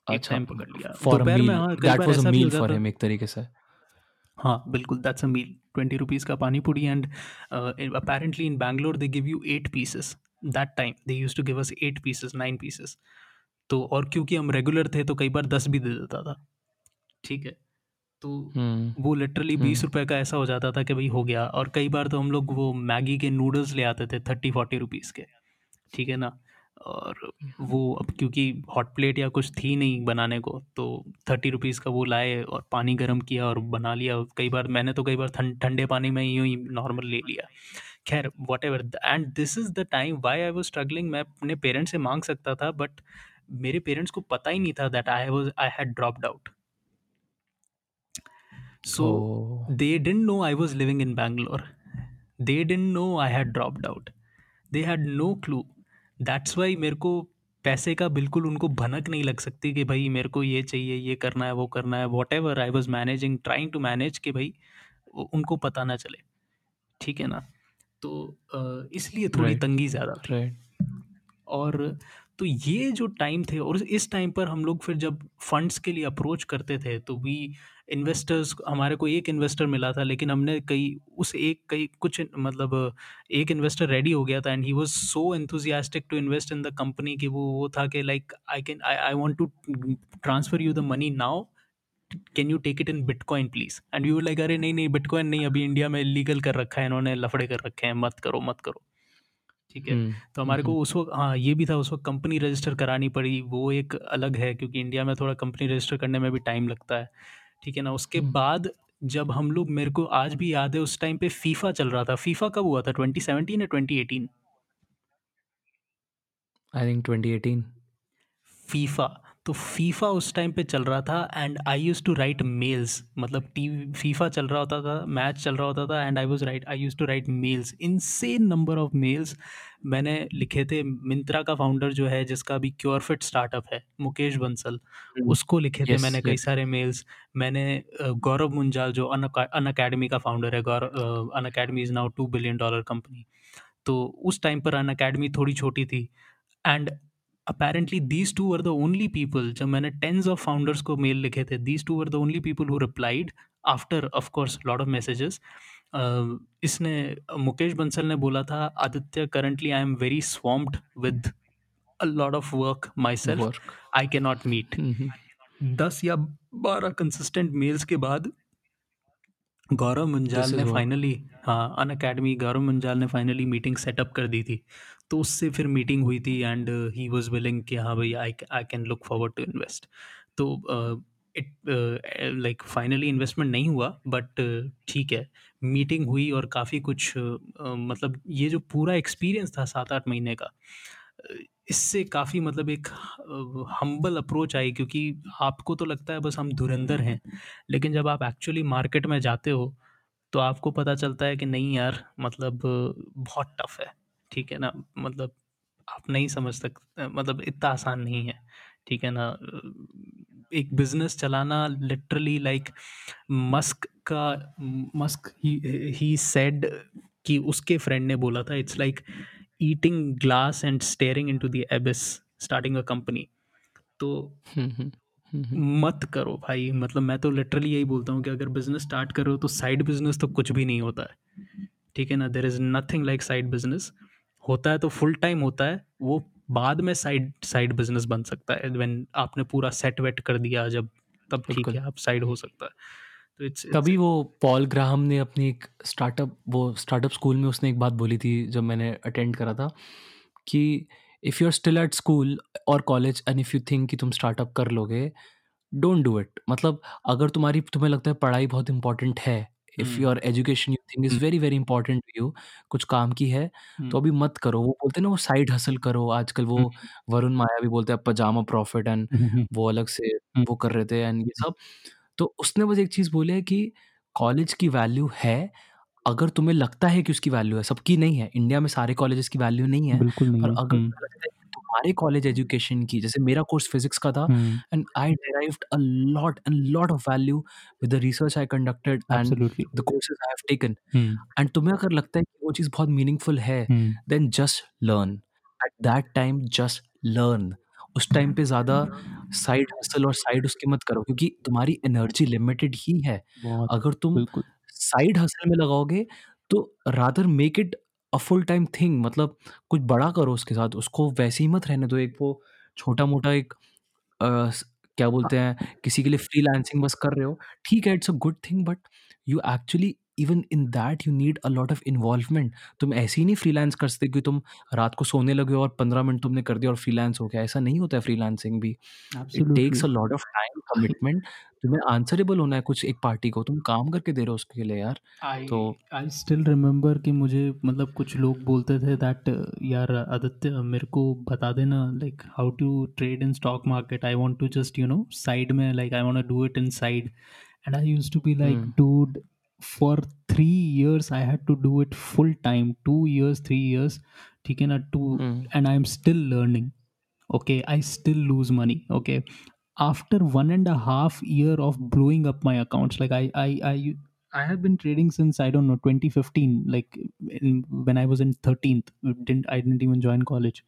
एक टाइम अच्छा, पकड़ लिया। That was a meal for him एक तरीके से। हाँ बिल्कुल that's a meal twenty rupees का pani puri and apparently in Bangalore they give you eight pieces that time they use to give us eight pieces nine pieces तो और क्योंकि हम रेगुलर थे तो कई बार दस भी दे देता था। ठीक है? तो हम्म, वो लिटरली बीस हम्म। रुपए का ऐसा हो जाता था कि भाई हो गया। और कई बार तो हम लोग वो मैगी के नूडल्स ले आते थे थर्टी फोर्टी रुपीज़ के। ठीक है ना? और वो अब क्योंकि हॉट प्लेट या कुछ थी नहीं बनाने को तो थर्टी रुपीज़ का वो लाए और पानी गर्म किया और बना लिया। कई बार मैंने तो कई बार ठंडे पानी में यूँ ही नॉर्मल ले लिया। खैर whatever and this is the time why I was struggling मैं अपने पेरेंट्स से मांग सकता था बट मेरे पेरेंट्स को पता ही नहीं था that I was I had dropped out so they they didn't know I was living in Bangalore. They didn't know I had dropped out. They had no clue. Why मेरे को पैसे का बिल्कुल उनको भनक नहीं लग सकती कि भाई मेरे को ये चाहिए ये करना है वो करना है whatever I was managing trying to manage कि भाई उनको पता ना चले ठीक है ना तो इसलिए थोड़ी right. तंगी ज़्यादा right. और तो ये जो टाइम थे और इस टाइम पर हम लोग फिर जब फंड्स के लिए अप्रोच करते थे तो वी इन्वेस्टर्स हमारे को एक इन्वेस्टर मिला था लेकिन हमने कई उस एक कई कुछ मतलब एक इन्वेस्टर रेडी हो गया था and he was so enthusiastic to invest in the company कि वो वो था कि like I can I I want to transfer you the money now can you take it in bitcoin please and you like अरे नहीं नहीं bitcoin नहीं अभी इंडिया में लीगल कर रखा है इन्होंने लफड़े कर रखे हैं मत करो मत करो। ठीक है? हम्म, तो हमारे को हम्म। उस वक्त हाँ ये भी था उस वक्त कंपनी रजिस्टर करानी पड़ी वो एक अलग है क्योंकि इंडिया में थोड़ा कंपनी रजिस्टर करने में भी टाइम लगता है। ठीक है ना? उसके बाद जब हम लोग मेरे को आज भी याद है उस टाइम पे फीफा चल रहा था। फीफा कब हुआ था? 2017 या 2018 आई थिंक 2018 फीफा। तो फीफा उस टाइम पे चल रहा था and I use to write mails मतलब टी फीफा चल रहा होता था मैच चल रहा होता था and I was write I use to write mails in same number of mails मैंने लिखे थे। मिंत्रा का फाउंडर जो है जिसका अभी क्योरफिट स्टार्टअप है मुकेश बंसल हम्म। उसको लिखे थे yes, मैंने कई सारे मेल्स मैंने गौरव मुंजाल जो अन अकेडमी का फाउंडर है Gaurav Unacademy is now two billion dollar company तो उस टाइम पर अन अकेडमी थोड़ी छोटी थी and apparently these two are the only people जब मैंने टेंस ऑफ़ फाउंडर्स को मेल लिखे थे these two are the only people who replied after of course lot of messages इसने मुकेश बंसल ने बोला था Aditya currently I am very swamped with a lot of work my self I can not meet दस या बारह consistent mails के बाद गौरव मुंजाल ने फाइनली हाँ अन अकेडमी गौरव मुंजाल ने फाइनली मीटिंग सेटअप कर दी थी। तो उससे फिर मीटिंग हुई थी एंड ही वॉज़ विलिंग कि हाँ भाई I I can look forward to invest तो इट लाइक फाइनली इन्वेस्टमेंट नहीं हुआ बट ठीक है मीटिंग हुई और काफ़ी कुछ uh, मतलब ये जो पूरा एक्सपीरियंस था सात आठ महीने का इससे काफ़ी मतलब एक हम्बल अप्रोच आई क्योंकि आपको तो लगता है बस हम धुरंधर हैं लेकिन जब आप एक्चुअली मार्केट में जाते हो तो आपको पता चलता है कि नहीं यार मतलब बहुत टफ है। ठीक है ना? मतलब आप नहीं समझ सकते मतलब इतना आसान नहीं है ठीक है ना? एक बिज़नेस चलाना लिटरली लाइक मस्क का मस्क ही सेड कि उसके फ्रेंड ने बोला था it's like eating glass and staring into the abyss starting a company तो हम्म, हम्म, हम्म, मत करो भाई मतलब मैं तो लिटरली यही बोलता हूँ कि अगर बिज़नेस स्टार्ट करो तो साइड बिज़नेस तो कुछ भी नहीं होता है ठीक है ना? There is nothing like side business होता है तो फुल टाइम होता है वो बाद में साइड साइड बिज़नेस बन सकता है व्हेन आपने पूरा सेट वेट कर दिया जब तब ठीक है आप साइड हो सकता है। तो इट्स तभी वो पॉल ग्राहम ने अपनी एक स्टार्टअप वो स्टार्टअप स्कूल में उसने एक बात बोली थी जब मैंने अटेंड करा था कि if you are still at school और college and if you think कि तुम स्टार्टअप कर लोगे डोंट डू इट मतलब अगर तुम्हारी तुम्हें लगता है पढ़ाई बहुत इंपॉर्टेंट है if hmm. Your education you think is hmm. Very very important to you कुछ काम की है हम्म, तो अभी मत करो। वो बोलते हैं ना वो साइड हसल करो। आजकल वो हम्म, वरुण माया भी बोलते हैं पजामा प्रॉफिट एंड हम्म, वो अलग से हम्म। वो कर रहे थे एंड ये सब। तो उसने बस एक चीज़ बोली है कि कॉलेज की वैल्यू है अगर तुम्हें लगता है कि उसकी वैल्यू है सबकी नहीं है। इंडिया में सारे कॉलेजेस की वैल्यू नहीं है बिल्कुल नहीं पर है। अगर हम्म, तुम्हें लगता है तुम्हारे कॉलेज एजुकेशन की जैसे मेरा कोर्स फिजिक्स का था हम्म, derived a lot and lot of value with the research I conducted and absolutely the courses I have taken. Hmm, And तुम्हें अगर लगता है कि वो चीज़ बहुत मीनिंगफुल है hmm, then just learn. At that time just learn. उस time पे ज़्यादा साइड हसल और साइड उसकी मत करो क्योंकि तुम्हारी एनर्जी लिमिटेड ही है बहुत अगर तुम बिल्कुल साइड हसल में लगाओगे तो rather make it a full time thing मतलब कुछ बड़ा करो उसके साथ, उसको वैसे ही मत रहने दो। एक वो छोटा मोटा एक स, क्या बोलते हैं, किसी के लिए फ्रीलांसिंग बस कर रहे हो। ठीक है it's a good thing but you actually even in that you need a lot of involvement तुम ऐसे ही नहीं फ्रीलांस कर सकते कि तुम रात को सोने लगे हो और पंद्रह मिनट तुमने कर दिया और फ्रीलांस हो गया। ऐसा नहीं होता है फ्रीलांसिंग भी। It takes a absolutely lot of time commitment तुम्हें आंसरेबल होना है कुछ एक पार्टी को। तुम काम करके दे रहे हो उसके लिए यार। आई तो आई स्टिल रिमेंबर कि मुझे मतलब कुछ लोग बोलते थे दैट यार आदित्य मेरे को बता देना like how to trade in stock market I want to just you know side में like I want to do it in side and I used to be like hmm. Dude for three years I had to do it full time two years three years ठीक है ना two hmm and I am still learning okay i still lose money okay after one and a half year of blowing up my accounts like i i i I have been trading since I don't know 2015 like in, when I was in 13th didn't I didn't even join college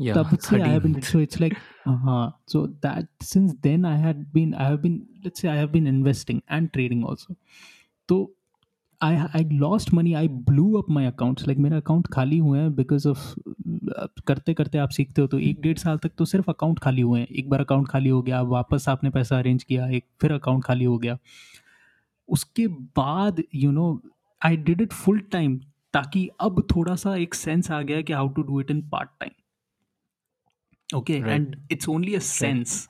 तब से I have been so it's like uh-huh. so that since then I had been I have been let's say I have been investing and trading also. तो I I lost money I blew up my accounts like मेरा account खाली हुए हैं because of करते करते आप सीखते हो तो एक डेढ़ साल तक तो सिर्फ़ अकाउंट खाली हुए हैं। एक बार अकाउंट खाली हो गया वापस आपने पैसा अरेंज किया एक फिर अकाउंट खाली हो गया। उसके बाद you know I did it full time ताकि अब थोड़ा सा एक सेंस आ गया कि how to do it in part time okay and it's only a sense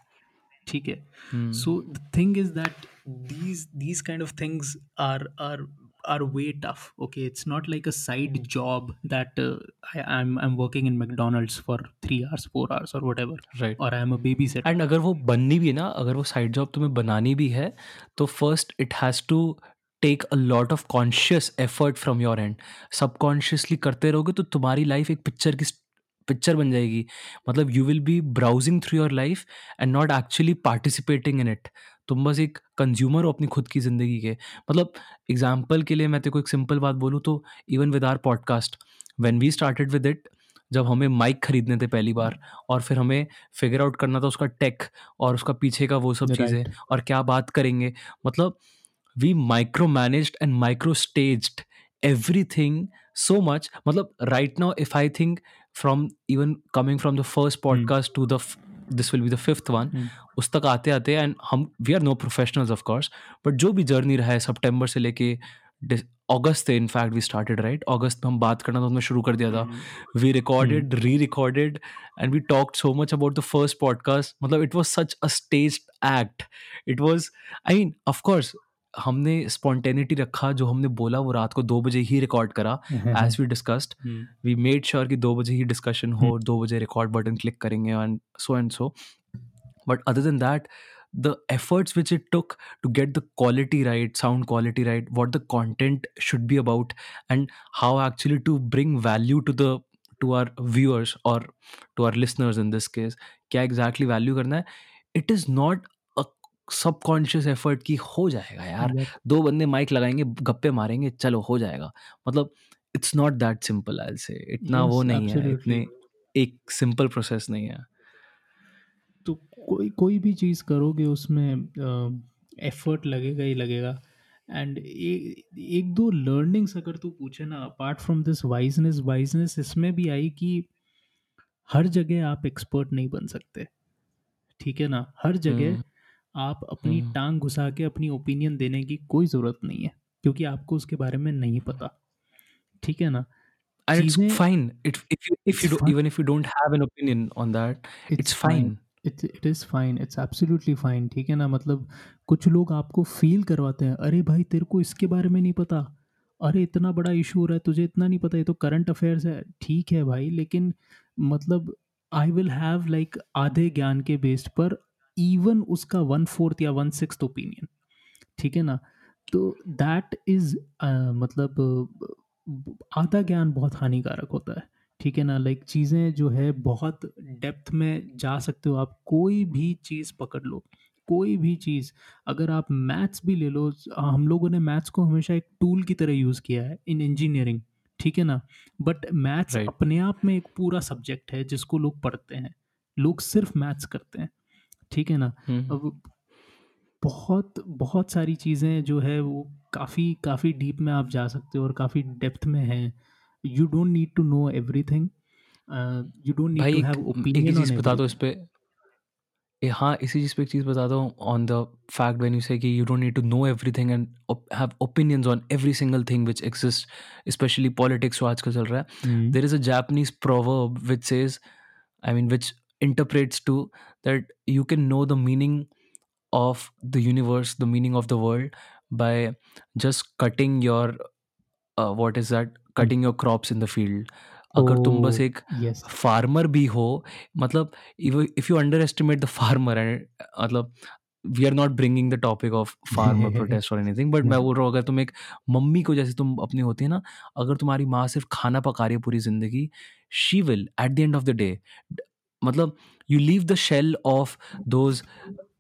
ठीक है? So the thing is that these these kind of things are are are way tough okay it's not like a side job that I am I am working in McDonald's for three hours four hours और whatever right और I am a baby set and अगर वो बननी भी है ना अगर वो साइड जॉब तुम्हें बनानी भी है तो first it has to take a lot of conscious effort from your end subconsciously करते रहोगे तो तुम्हारी लाइफ एक पिक्चर की पिक्चर बन जाएगी। मतलब you will be browsing through your life and not actually participating in it तुम बस एक कंज्यूमर हो अपनी खुद की ज़िंदगी के। मतलब एग्ज़ाम्पल के लिए मैं तेरे को एक सिंपल बात बोलूँ तो even with our podcast when we started with it जब हमें माइक खरीदने थे पहली बार और फिर हमें फिगर आउट करना था उसका टेक और उसका पीछे का वो सब चीज़ें और क्या बात करेंगे। मतलब we micro manage and micro staged everything so much मतलब right now if I think from even coming from the first podcast to the this will be the fifth one Hmm. उस तक आते आते एंड हम we are no professionals of course but जो भी journey रहा है सितंबर से लेके अगस्त थे in fact we started right अगस्त में हम बात करना तो हमने शुरू कर दिया था। We recorded re-recorded and we talked so much about the first podcast. मतलब it was such a staged act. It was I mean of course हमने स्पॉन्टेनिटी रखा जो हमने बोला वो रात को दो बजे ही रिकॉर्ड करा as we discussed we made sure कि दो बजे ही डिस्कशन हो हम्म। दो बजे रिकॉर्ड बटन क्लिक करेंगे and so and so but other than that the efforts which it took to get the quality right sound quality right what the content should be about and how actually to bring value to the to our viewers और to our listeners in this case क्या exactly value करना है? It is not subconscious effort की हो जाएगा यार. दो बंदे माइक लगाएँगे गप्पे मारेंगे चलो हो जाएगा। मतलब it's not that simple I say इतना वो नहीं है absolutely. इतने एक सिंपल प्रोसेस नहीं है। तो कोई कोई भी चीज़ करोगे उसमें एफर्ट लगेगा ही लगेगा। एंड एक एक दो लर्निंग्स अगर तू पूछे ना apart from this wiseness wiseness इसमें भी आई कि हर जगह आप एक्सपर्ट नहीं बन सकते। ठीक है ना? हर जगह हम्म, आप अपनी हम्म। टांग घुसा के अपनी ओपिनियन देने की कोई ज़रूरत नहीं है क्योंकि आपको उसके बारे में नहीं पता। ठीक है ना? And it's चीज़ें fine. It, if you if It's you do, fine. even if you don't have an opinion on that it's, fine, it's it is fine it's absolutely fine ठीक है ना? मतलब कुछ लोग आपको फील करवाते हैं अरे भाई तेरे को इसके बारे में नहीं पता। अरे इतना बड़ा इशू हो रहा है तुझे इतना नहीं पता ये तो करंट अफेयर्स है। ठीक है भाई लेकिन मतलब आई विल हैव लाइक आधे ज्ञान के बेस्ड पर इवन उसका वन फोर्थ या वन सिक्स ओपिनियन ठीक है ना? तो दैट इज़ मतलब आधा ज्ञान बहुत हानिकारक होता है ठीक है ना? लाइक चीज़ें जो है बहुत डेप्थ में जा सकते हो आप कोई भी चीज़ पकड़ लो कोई भी चीज़ अगर आप मैथ्स भी ले लो हम लोगों ने मैथ्स को हमेशा एक टूल की तरह यूज़ किया है इन इंजीनियरिंग ठीक है ना? But maths Right. अपने आप में एक पूरा सब्जेक्ट है जिसको लोग पढ़ते हैं लोग सिर्फ़ मैथ्स करते हैं। ठीक है ना? हम्म, अब बहुत बहुत सारी चीज़ें जो है वो काफ़ी काफ़ी डीप में आप जा सकते हो और काफ़ी डेप्थ में हैं। You don't need to know everything you don't need to have एक ओपिनियन चीज़ बता दो इस पे। हाँ इसी चीज़ पे एक चीज़ बता दो on the fact when you say कि you don't need to know everything and have opinions on every single thing which exist specially politics जो आजकल चल रहा है। There is a Japanese proverb which says, I mean, which interprets to that you can know the meaning of the universe, the meaning of the world by just cutting your, uh, what is that? Cutting your crops in the field. अगर तुम बस एक yes farmer भी हो मतलब if you underestimate the farmer and मतलब we are not bringing the topic of farmer protest और anything but मैं बोल रहा हूँ अगर तुम एक मम्मी को जैसे तुम अपनी होती है ना अगर तुम्हारी माँ सिर्फ़ खाना पका रही है पूरी ज़िंदगी she will at the end of the day मतलब you leave the shell of those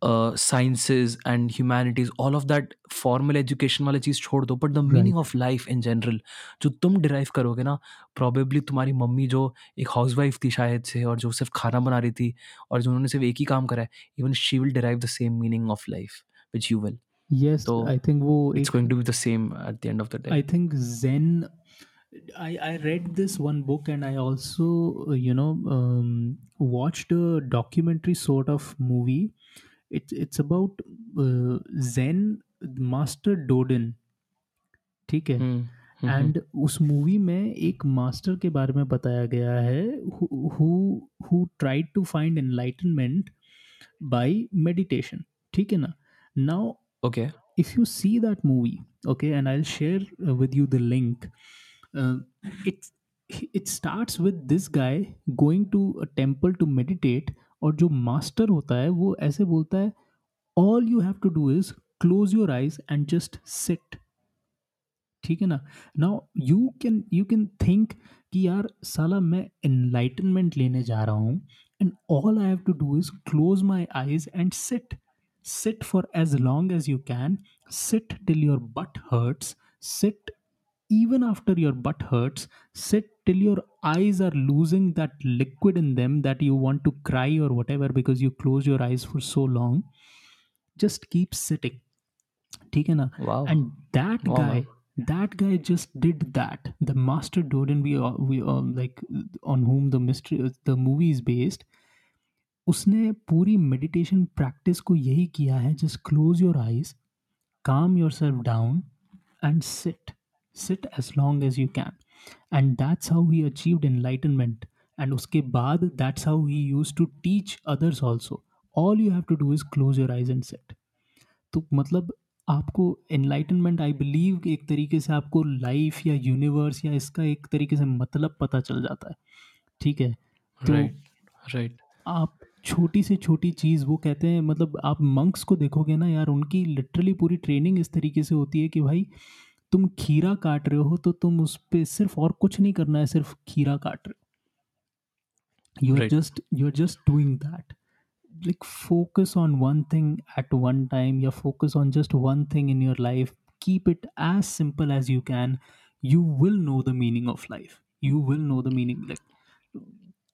sciences and humanities all of that formal education वाली चीज़ छोड़ दो but the meaning of life in general जो तुम डिराइव करोगे ना प्रॉबेबली तुम्हारी मम्मी जो एक हाउस वाइफ थी शायद से और जो सिर्फ़ खाना बना रही थी और जो उन्होंने सिर्फ़ एक ही काम करा है even she will derive the same meaning of life which you will yes तो आई थिंक वो इट्स एक going to be the same at the end of the day I think Zen. I I read this one book and I also uh, you know um, watched a documentary sort of movie. It's it's about uh, Zen Master Doden. ठीक है हम्म and उस movie में एक master के बारे में बताया गया है who who tried to find enlightenment by meditation ठीक है ना now okay if you see that movie okay and i'll share uh, with you the link uh, it with this guy going to a temple to meditate और जो master होता है वो ऐसे बोलता है all you have to do is close your eyes and just sit ठीक है ना? Now you can you can think कि यार साला मैं एनलाइटनमेंट लेने जा रहा हूँ and all I have to do is close my eyes and sit sit for as long as you can. Sit till your butt hurts. Sit even after your butt hurts sit till your eyes are losing that liquid in them that you want to cry or whatever because you close your eyes for so long just keep sitting ठीक है ना wow and that Wow, guy that guy just did that the master doden we uh, we uh, like on whom the mystery the movie is based उसने पूरी meditation practice को यही किया है just close your eyes calm yourself down and sit sit as long as you can and that's how he achieved enlightenment and उसके बाद that's how he use to teach others also all you have to do is close your eyes and set तो मतलब आपको enlightenment I believe एक तरीके से आपको life या यूनिवर्स या इसका एक तरीके से मतलब पता चल जाता है। ठीक है? तो right right. आप छोटी से छोटी चीज़ वो कहते हैं मतलब आप मंक्स को देखोगे ना यार उनकी लिटरली पूरी ट्रेनिंग इस तरीके से होती है कि भाई तुम खीरा काट रहे हो तो तुम उस पर सिर्फ़ और कुछ नहीं करना है सिर्फ़ खीरा काट रहे हो। You just you are just doing that like focus on one thing at one time या focus on just one thing in your life keep it as simple as you can you will know the meaning of life you will know the meaning like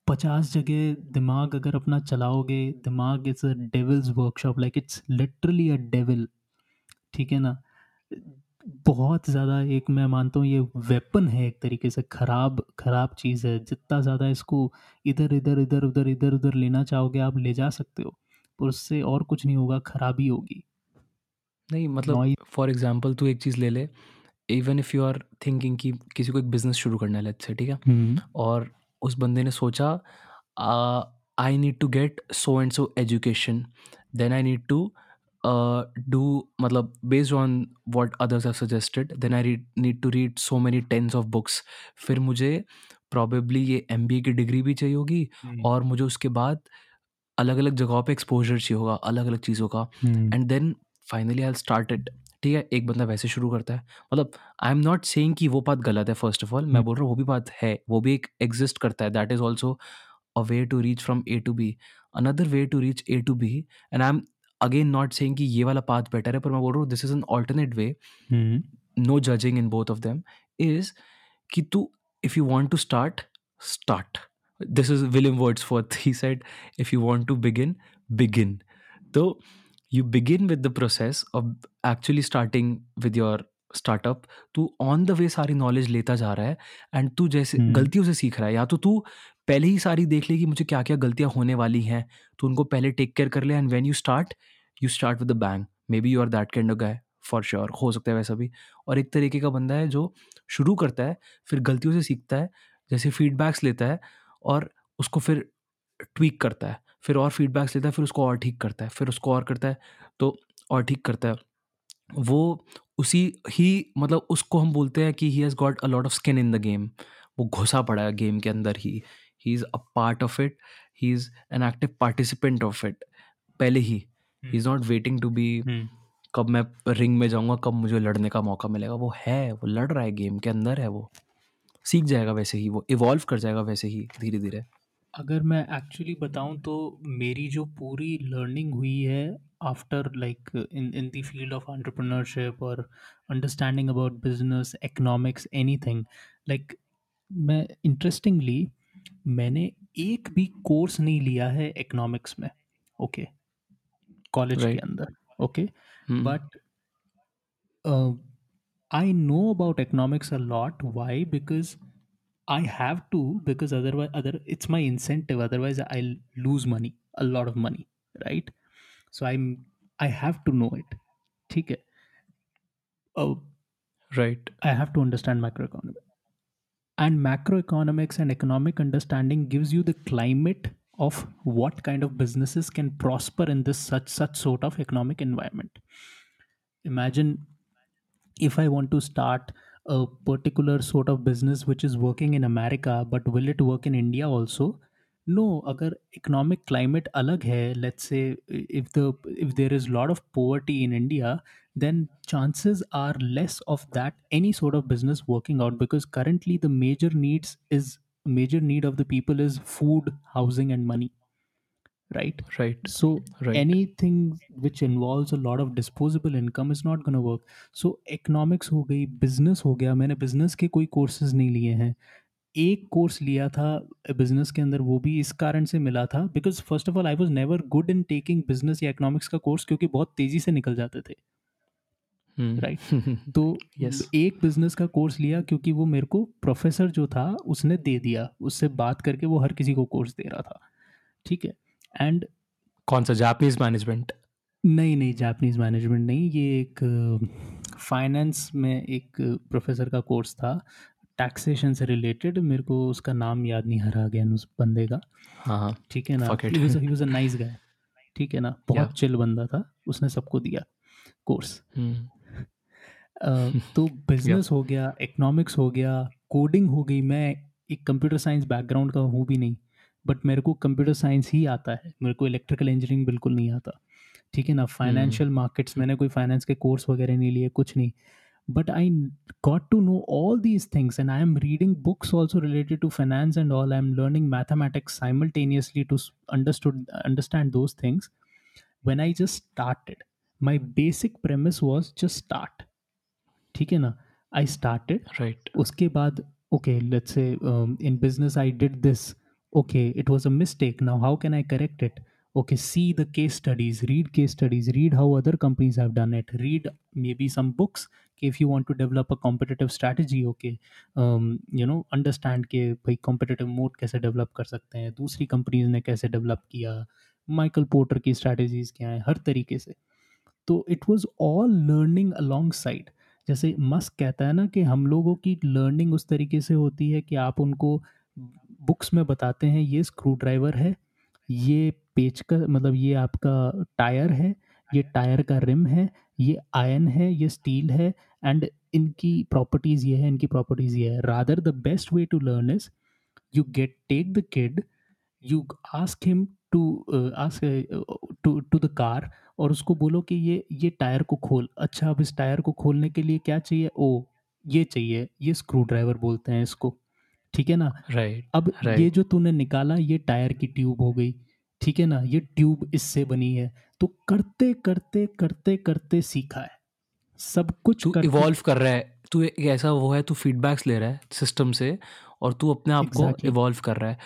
पचास जगह दिमाग अगर अपना चलाओगे दिमाग is a devil's workshop like it's literally a devil ठीक है ना? बहुत ज़्यादा एक मैं मानता हूँ ये वेपन है एक तरीके से खराब खराब चीज़ है। जितना ज़्यादा इसको इधर इधर इधर उधर इधर उधर लेना चाहोगे आप ले जा सकते हो पर उससे और कुछ नहीं होगा खराबी होगी। नहीं मतलब फॉर एग्जांपल तू एक चीज़ ले ले even if you are thinking कि किसी को एक बिज़नेस शुरू करना है लेट्स से ठीक है? हम्म। और उस बंदे ने सोचा I need to get so and so education then I need to do मतलब based on what others have suggested then I need to read so many tens of books फिर मुझे प्रॉबेबली ये एमबीए की degree भी चाहिए होगी और मुझे उसके बाद अलग अलग जगहों पे एक्सपोजर चाहिए होगा अलग अलग चीज़ों का। हम्म। And then finally I start it ठीक है? एक बंदा वैसे शुरू करता है। मतलब आई एम नॉट सेइंग कि वो बात गलत है फ़र्स्ट ऑफ़ ऑल मैं हम्म। बोल रहा हूँ वो भी बात है वो भी एक एग्जिस्ट करता है that is also a way to reach from A to B another way to reach A to B and I am again not saying कि ये वाला पाथ बेटर है पर मैं बोल रहा हूँ this is an alternate way no judging in both of them is कि तू if you want to start start this is William words for the set if you want to begin begin तो you begin with the process of actually starting with your startup तू on the way सारी knowledge लेता जा रहा है and तू जैसे hmm. गलतियों से सीख रहा है या तो तू पहले ही सारी देख ले कि मुझे क्या क्या गलतियाँ होने वाली हैं तो उनको पहले टेक केयर कर ले and when you start you start with the bang maybe you are that of guy for sure हो सकता है वैसा भी। और एक तरीके का बंदा है जो शुरू करता है, फिर गलतियों से सीखता है, जैसे फीडबैक्स लेता है और उसको फिर ट्वीक करता है। फिर और फीडबैक्स लेता है, फिर उसको और ठीक करता है, फिर उसको और करता है तो और ठीक करता है। वो उसी ही मतलब उसको हम बोलते हैं कि he has got a lot of skin in the game वो घुसा पड़ा है गेम के अंदर ही। He is a part of it he is an active participant of it पहले ही। He is not waiting to be hmm. कब मैं ring में जाऊँगा कब मुझे लड़ने का मौका मिलेगा। वो है वो लड़ रहा है गेम के अंदर है वो। सीख जाएगा वैसे ही वो इवॉल्व कर जाएगा वैसे ही धीरे धीरे अगर मैं एक्चुअली बताऊँ तो मेरी जो पूरी लर्निंग हुई है after like in in the field of entrepreneurship और understanding about business economics anything like मैं इंटरेस्टिंगली मैंने एक भी कोर्स नहीं लिया है इकोनॉमिक्स में ओके कॉलेज के Right. अंदर okay hmm, but uh, I know about economics a lot. Why? Because I have to. Because otherwise, other it's my incentive. Otherwise, I'll lose money, a lot of money, right? So I'm I have to know it. ठीक है. Uh, right I have to understand macroeconomics. And macroeconomics and economic understanding gives you the climate of what kind of businesses can prosper in this such such sort of economic environment. Imagine if I want to start a particular sort of business which is working in America, but will it work in India also? No, अगर economic climate अलग है, let's say if the if there is a lot of poverty in India, then chances are less of that any sort of business working out because currently the major needs is major need of the people is food, housing, and money, right? right So right anything which involves a lot of disposable income is not going to work. So economics हो गई business हो गया मैंने business के कोई courses नहीं लिए हैं एक कोर्स लिया था बिज़नेस के अंदर वो भी इस कारण से मिला था because first of all I was never good in taking business या इकोनॉमिक्स का कोर्स क्योंकि बहुत तेज़ी से निकल जाते थे हम्म, right. (laughs) तो Yes. एक बिज़नेस का कोर्स लिया क्योंकि वो मेरे को प्रोफेसर जो था उसने दे दिया। उससे बात करके वो हर किसी को कोर्स दे रहा था। ठीक है? एंड कौन सा? जापानीज मैनेजमेंट नहीं नहीं जापानीज मैनेजमेंट नहीं। ये एक फाइनेंस में एक प्रोफेसर का कोर्स था। टैक्सेशन से रिलेटेड मेरे को उसका नाम याद नहीं हरा गया उस बंदे का। हाँ हाँ। ठीक है ना? He was a nice guy ठीक है ना? बहुत Yeah. चिल बंदा था। उसने सबको दिया कोर्स तो (laughs) बिज़नेस हो गया इकोनॉमिक्स हो गया कोडिंग हो गई मैं एक कंप्यूटर साइंस बैकग्राउंड का हूँ भी नहीं बट मेरे को कंप्यूटर साइंस ही आता है मेरे को इलेक्ट्रिकल इंजीनियरिंग बिल्कुल नहीं आता ठीक है ना? Financial markets hmm. मैंने कोई फाइनेंस के कोर्स वगैरह नहीं लिए कुछ नहीं but I got to know all these things and I am reading books also related to finance and all I am learning mathematics simultaneously to understood understand those things when I just started my basic premise was just start ठीक है ना? I start right उसके बाद okay let's say in business I did this okay it was a mistake now how can I correct it okay see the case studies read case studies read how other companies have done it read maybe some books कि if you want to develop a competitive strategy okay you know understand के भाई competitive mode कैसे develop कर सकते हैं दूसरी companies ने कैसे डेवलप किया माइकल पोर्टर की स्ट्रैटेजीज क्या हैं हर तरीके से। तो it was all learning alongside जैसे मस्क कहता है ना कि हम लोगों की लर्निंग उस तरीके से होती है कि आप उनको बुक्स में बताते हैं ये स्क्रू ड्राइवर है ये पेच का मतलब ये आपका टायर है ये टायर का रिम है ये आयन है ये स्टील है एंड इनकी प्रॉपर्टीज़ ये है इनकी प्रॉपर्टीज़ ये है। Rather the best way to learn is you get take the kid him to uh, ask uh, to to the car और उसको बोलो कि ये ये टायर को खोल। अच्छा अब इस टायर को खोलने के लिए क्या चाहिए? ओ ये चाहिए ये स्क्रू ड्राइवर बोलते हैं इसको। ठीक है ना? राइट अब ये राइट। जो तूने निकाला ये टायर की ट्यूब हो गई। ठीक है ना? ये ट्यूब इससे बनी है। तो करते करते करते करते सीखा है। सब कुछ तू करते इवॉल्व कर रहा है। तू एक ऐसा वो है तू फीडबैक्स ले रहा है सिस्टम से और तू अपने आप को. इवॉल्व कर रहा है।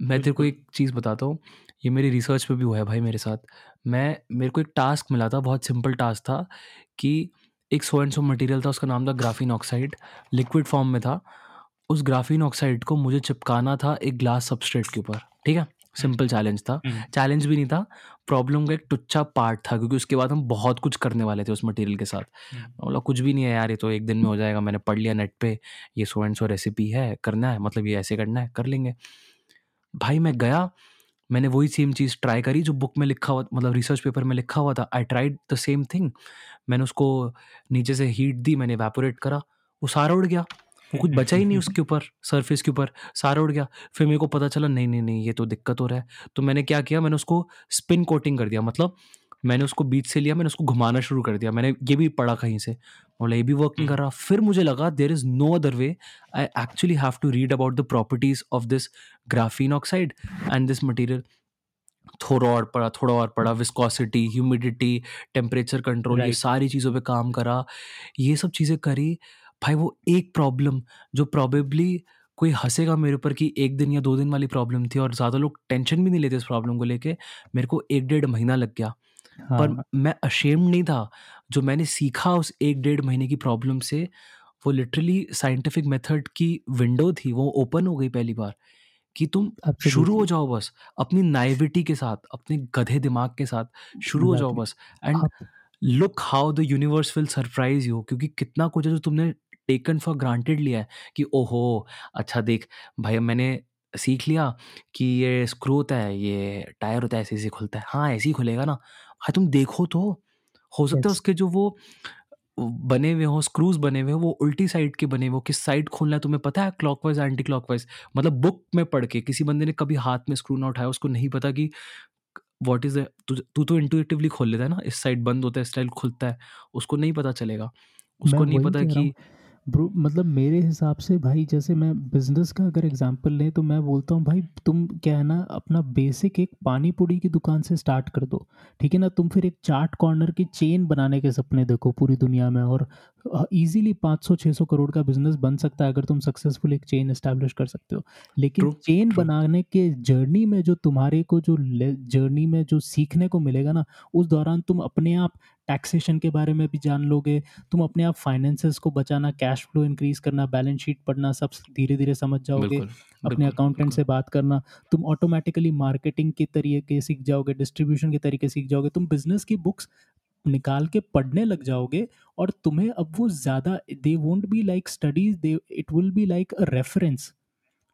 मैं तेरे को बिल्कुल। एक चीज़ बताता हूँ। ये मेरी रिसर्च पे भी हुआ है भाई मेरे साथ। मैं मेरे को एक टास्क मिला था बहुत सिंपल टास्क था कि एक सो एंड सो मटेरियल था उसका नाम था ग्राफीन ऑक्साइड लिक्विड फॉर्म में था। उस ग्राफीन ऑक्साइड को मुझे चिपकाना था एक ग्लास सबस्ट्रेट के ऊपर ठीक है? सिंपल चैलेंज था। हम्म, चैलेंज भी नहीं था प्रॉब्लम का एक टुच्चा पार्ट था क्योंकि उसके बाद हम बहुत कुछ करने वाले थे उस मटेरियल के साथ। हम्म, मैं बोला कुछ भी नहीं है यार ये तो एक दिन में हो जाएगा मैंने पढ़ लिया नेट पे ये सो एंड सो रेसिपी है करना है मतलब ये ऐसे करना है कर लेंगे। भाई मैं गया मैंने वही सेम चीज़ ट्राई करी जो बुक में लिखा हुआ मतलब रिसर्च पेपर में लिखा हुआ था। I tried the same thing मैंने उसको नीचे से हीट दी, मैंने वेपोरेट करा। वो सारा उड़ गया। वो कुछ बचा ही नहीं उसके ऊपर सरफेस के ऊपर। सारा उड़ गया। फिर मेरे को पता चला, नहीं नहीं नहीं, ये तो दिक्कत हो रहा है। तो मैंने क्या किया, मैंने उसको स्पिन कोटिंग कर दिया। मतलब मैंने उसको बीच से लिया मैंने उसको घुमाना शुरू कर दिया। मैंने ये भी पढ़ा कहीं से। बोला ये भी वर्क नहीं कर रहा। फिर मुझे लगा there is no other way I actually have to read about the properties of this graphene oxide and this material थोड़ा और पढ़ा थोड़ा और पढ़ा। विस्कोसिटी ह्यूमिडिटी टेम्परेचर कंट्रोल ये सारी चीज़ों पे काम करा। ये सब चीज़ें करी। भाई वो एक प्रॉब्लम जो प्रॉबेबली कोई हंसेगा मेरे ऊपर कि एक दिन या दो दिन वाली प्रॉब्लम थी और ज़्यादा लोग टेंशन भी नहीं लेते इस प्रॉब्लम को लेके मेरे को एक डेढ़ महीना लग गया। पर हाँ। मैं अशेम्ड नहीं था। जो मैंने सीखा उस एक डेढ़ महीने की प्रॉब्लम से वो लिटरली साइंटिफिक मेथड की विंडो थी वो ओपन हो गई पहली बार कि तुम शुरू हो. जाओ बस अपनी नाइविटी के साथ अपने गधे दिमाग के साथ शुरू हो जाओ. बस। एंड आप look how the universe will surprise you क्योंकि कितना कुछ है जो तुमने टेकन फॉर ग्रांटेड लिया है कि ओहो अच्छा देख भाई मैंने सीख लिया कि ये स्क्रू होता है ये टायर होता है ऐसे ऐसे खुलता है। हाँ ऐसे ही खुलेगा ना। भाई तुम देखो तो। हो सकता है. उसके जो वो बने हुए हो स्क्रूज बने हुए हों वो उल्टी साइड के बने हुए हो किस साइड खोलना है तुम्हें पता है? क्लॉकवाइज एंटी क्लॉकवाइज मतलब बुक में पढ़ के किसी बंदे ने कभी हाथ में स्क्रू ना उठाया उसको नहीं पता कि व्हाट इज़ तू तू तो इंटुइटिवली खोल लेता है ना इस साइड बंद होता है इस साइड खुलता है उसको नहीं पता चलेगा। मैं उसको नहीं वही पता कह रहा कि हूँ ब्रो मतलब मेरे हिसाब से भाई जैसे मैं बिज़नेस का अगर एग्जांपल लें तो मैं बोलता हूँ भाई तुम क्या है ना अपना बेसिक एक पानी पूड़ी की दुकान से स्टार्ट कर दो ठीक है ना तुम फिर एक चाट कॉर्नर की चेन बनाने के सपने देखो पूरी दुनिया में और इजीली 500 600 करोड़ का बिज़नेस बन सकता है अगर तुम सक्सेसफुल एक चेन एस्टैब्लिश कर सकते हो लेकिन True, चेन true. बनाने के जर्नी में जो तुम्हारे को जो जर्नी में जो सीखने को मिलेगा ना उस दौरान तुम अपने आप टैक्सेशन के बारे में भी जान लोगे। तुम अपने आप फाइनेंसेस को बचाना कैश फ्लो इंक्रीज करना बैलेंस शीट पढ़ना सब धीरे धीरे समझ जाओगे। बिल्कुल अपने बिल्कुल अकाउंटेंट बिल्कुल। से बात करना। तुम ऑटोमेटिकली मार्केटिंग के तरीके सीख जाओगे डिस्ट्रीब्यूशन के तरीके सीख जाओगे। तुम बिज़नेस की बुक्स निकाल के पढ़ने लग जाओगे और तुम्हें अब वो ज़्यादा they won't be like studies they it will be like a reference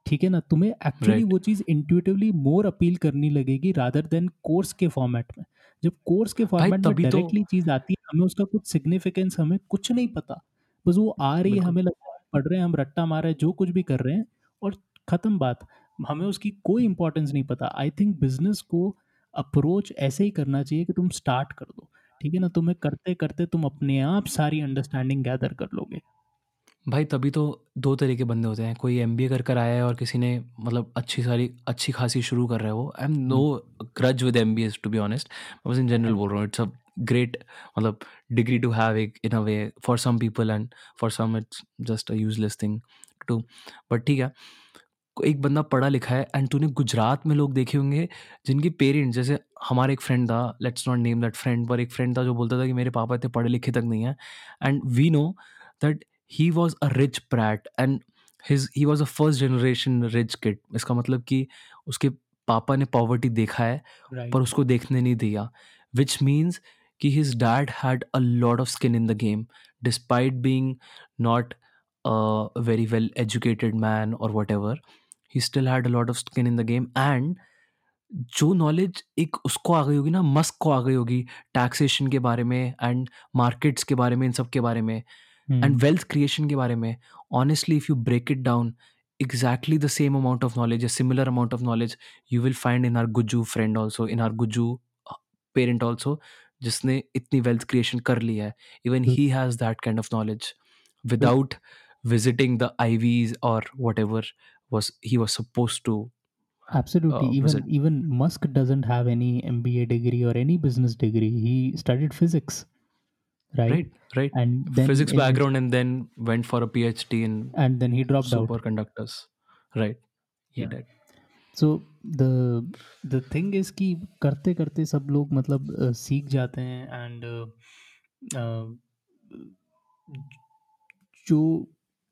ठीक है ना? तुम्हें एक्चुअली राइट वो चीज़ इंट्यूटिवली मोर अपील करनी लगेगी रादर देन कोर्स के फॉर्मेट में। जब कोर्स के भाई फॉर्मेट में तभी तो डायरेक्टली चीज़ आती है हमें उसका कुछ सिग्निफिकेंस हमें कुछ नहीं पता। बस वो आ रही है बिल्कुल। हमें लगता है पढ़ रहे हैं हम रट्टा मार रहे हैं जो कुछ भी कर रहे हैं और ख़त्म बात हमें उसकी कोई इंपॉर्टेंस नहीं पता। आई थिंक बिज़नेस को अप्रोच ऐसे ही करना चाहिए कि तुम स्टार्ट कर दो ठीक है ना? तुम्हें करते करते तुम अपने आप सारी अंडरस्टैंडिंग गैदर कर लोगे। भाई तभी तो दो तरह के बंदे होते हैं। कोई एम बी ए कर कर आया है और किसी ने मतलब अच्छी सारी अच्छी खासी शुरू कर रहा है वो। I am no grudge with M B S to be honest मैं बस इन जनरल बोल रहा हूँ इट्स अ ग्रेट मतलब डिग्री टू हैव एक in a way for some people and for some it's just a useless thing to but ठीक है एक बंदा पढ़ा लिखा है एंड तूने गुजरात में लोग देखे होंगे जिनके पेरेंट्स जैसे हमारा एक फ्रेंड था let's not name that friend पर एक फ्रेंड था जो बोलता था कि मेरे पापा इतने पढ़े लिखे तक नहीं है। And we know that he was a rich brat and his he was a first generation rich kid इसका मतलब कि उसके पापा ने पॉवर्टी देखा है राइट पर उसको देखने नहीं दिया विच मीन्स कि his dad had a lot of skin in the game despite being not a very well educated man or whatever he still had a lot of skin in the game and जो knowledge एक उसको आ गई होगी ना Musk को आ गई होगी taxation के बारे में एंड मार्केट्स के बारे में इन सब के बारे में एंड वेल्थ क्रिएशन के बारे में honestly if you break it down exactly the same amount of knowledge a similar amount of knowledge you will find in our guju friend also in our guju uh, parent also जिसने इतनी wealth creation कर लिया है even he has that kind of knowledge without visiting the IVs or whatever was he was supposed to absolutely uh, even visit. even musk doesn't have any mba degree or any business degree he studied physics Right right right and then physics in- background and then went for a PhD in and then he dropped out superconductors right he Yeah. did so the the thing is कि करते करते सब लोग मतलब अ, सीख जाते हैं and जो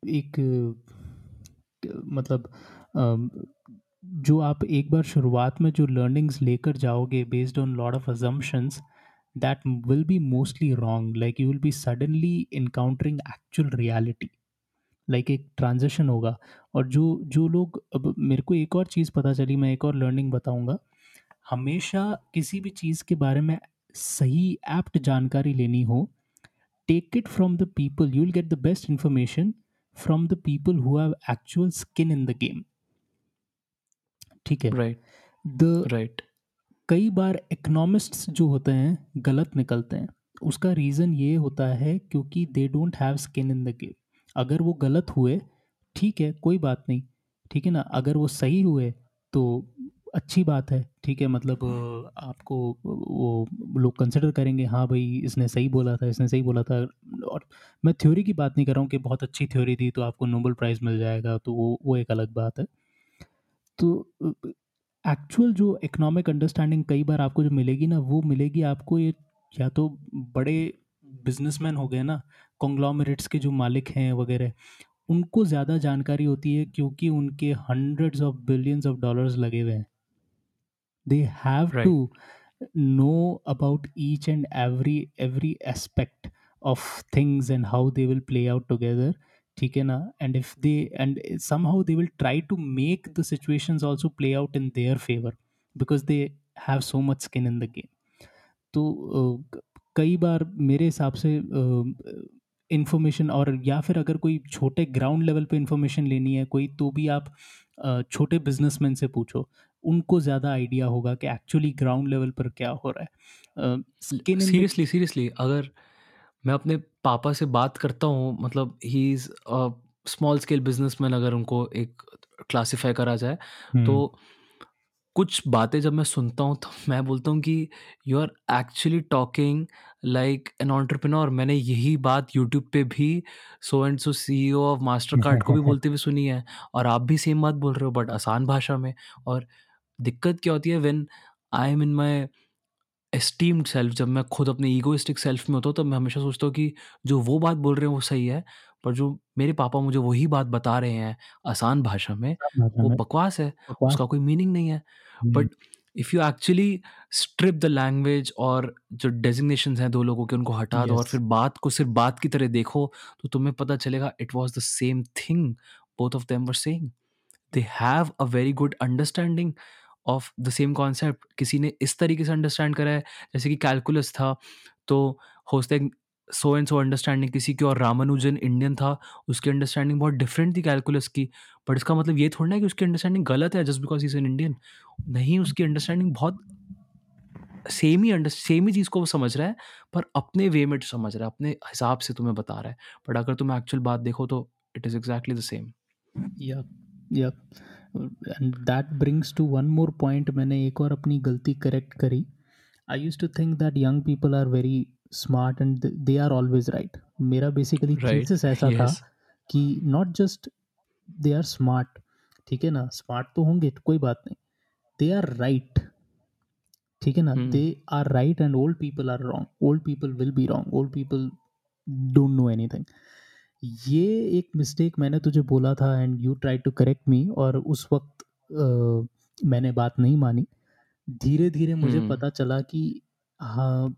एक अ, मतलब जो आप एक बार शुरुआत में जो लर्निंग्स लेकर जाओगे based on lot of assumptions that will be mostly wrong like you will be suddenly encountering actual reality like एक ट्रांजिशन होगा। और जो जो लोग अब मेरे को एक और चीज़ पता चली मैं एक और लर्निंग बताऊँगा। हमेशा किसी भी चीज़ के बारे में सही एप्ट जानकारी लेनी हो take it from the people you will get the best information from the people who have actual skin in the game ठीक है? Right. The right. कई बार इकोनॉमिस्ट्स जो होते हैं, गलत निकलते हैं। उसका रीज़न ये होता है क्योंकि they don't have skin in the game अगर वो गलत हुए, ठीक है, कोई बात नहीं। ठीक है ना? अगर वो सही हुए तो अच्छी बात है। ठीक है? मतलब आपको वो लोग कंसिडर करेंगे हाँ भाई, इसने सही बोला था, इसने सही बोला था। और मैं थ्योरी की बात नहीं कर रहा हूँ कि बहुत अच्छी थ्योरी थी तो आपको नोबल प्राइज़ मिल जाएगा तो वो वो एक अलग बात है। तो एक्चुअल जो इकोनॉमिक अंडरस्टैंडिंग कई बार आपको जो मिलेगी ना वो मिलेगी आपको ये या तो बड़े बिजनेसमैन हो गए ना कॉन्ग्लोमरेट्स के जो मालिक हैं वगैरह उनको ज़्यादा जानकारी होती है क्योंकि उनके hundreds of billions of dollars लगे हुए हैं they have. To know about each and every every aspect of things and how they will play out together ठीक है ना? And if they and somehow they will try to make the situations also play out in their favor because they have so much skin in the game. तो कई बार मेरे हिसाब से information और या फिर अगर कोई छोटे ग्राउंड लेवल पे इंफॉर्मेशन लेनी है कोई तो भी आप छोटे बिजनेसमैन से पूछो उनको ज़्यादा आइडिया होगा कि एक्चुअली ग्राउंड लेवल पर क्या हो रहा है। स्किन इन सीरियसली सीरियसली अगर मैं अपने पापा से बात करता हूँ मतलब he is small scale businessman अगर उनको एक क्लासिफाई करा जाए तो कुछ बातें जब मैं सुनता हूँ तो मैं बोलता हूँ कि you are actually talking like an entrepreneur मैंने यही बात यूट्यूब पे भी so and so C E of Mastercard को भी (laughs) बोलते हुए सुनी है और आप भी सेम बात बोल रहे हो बट आसान भाषा में और दिक्कत क्या होती है when I am in my esteemed self जब मैं खुद अपने ईगोइस्टिक सेल्फ में होता हूँ तब मैं हमेशा सोचता हूँ कि जो वो बात बोल रहे हैं वो सही है पर जो मेरे पापा मुझे वही बात बता रहे हैं आसान भाषा में वो बकवास है उसका कोई मीनिंग नहीं है। But if you actually strip the language और जो डेजिग्नेशन हैं दो लोगों के उनको हटा दो और. फिर बात को सिर्फ़ बात की तरह देखो तो तुम्हें पता चलेगा it was the same thing both of them were saying they have a very good understanding of the same concept किसी ने इस तरीके से अंडरस्टैंड करा है, जैसे कि कैलकुलस था तो हो सकता है सो एंड सो अंडरस्टैंडिंग किसी की और रामानुजन इंडियन था, उसकी अंडरस्टैंडिंग बहुत डिफरेंट थी कैलकुलस की बट इसका मतलब ये थोड़ा ना कि उसकी अंडरस्टैंडिंग गलत है just because is an Indian नहीं, उसकी अंडरस्टैंडिंग बहुत सेम ही अंडर सेम ही चीज़ को वो समझ रहा है, पर अपने वे में समझ रहा है, अपने हिसाब से तुम्हें बता रहा है। बट अगर तुम एक्चुअल बात देखो तो it is exactly the same yeah yeah and that brings to one more point मैंने एक और अपनी गलती करेक्ट करी। I use to think that young people are very smart and they are always right मेरा बेसिकली थीसिस ऐसा था कि not just they are smart ठीक है ना? स्मार्ट तो होंगे कोई बात नहीं। दे आर राइट ठीक है ना? They are right and old people are wrong old people will be wrong old people don't know anything ये एक मिस्टेक मैंने तुझे बोला था and you try to correct me और उस वक्त अ, मैंने बात नहीं मानी। धीरे धीरे मुझे हम्म। पता चला कि हाँ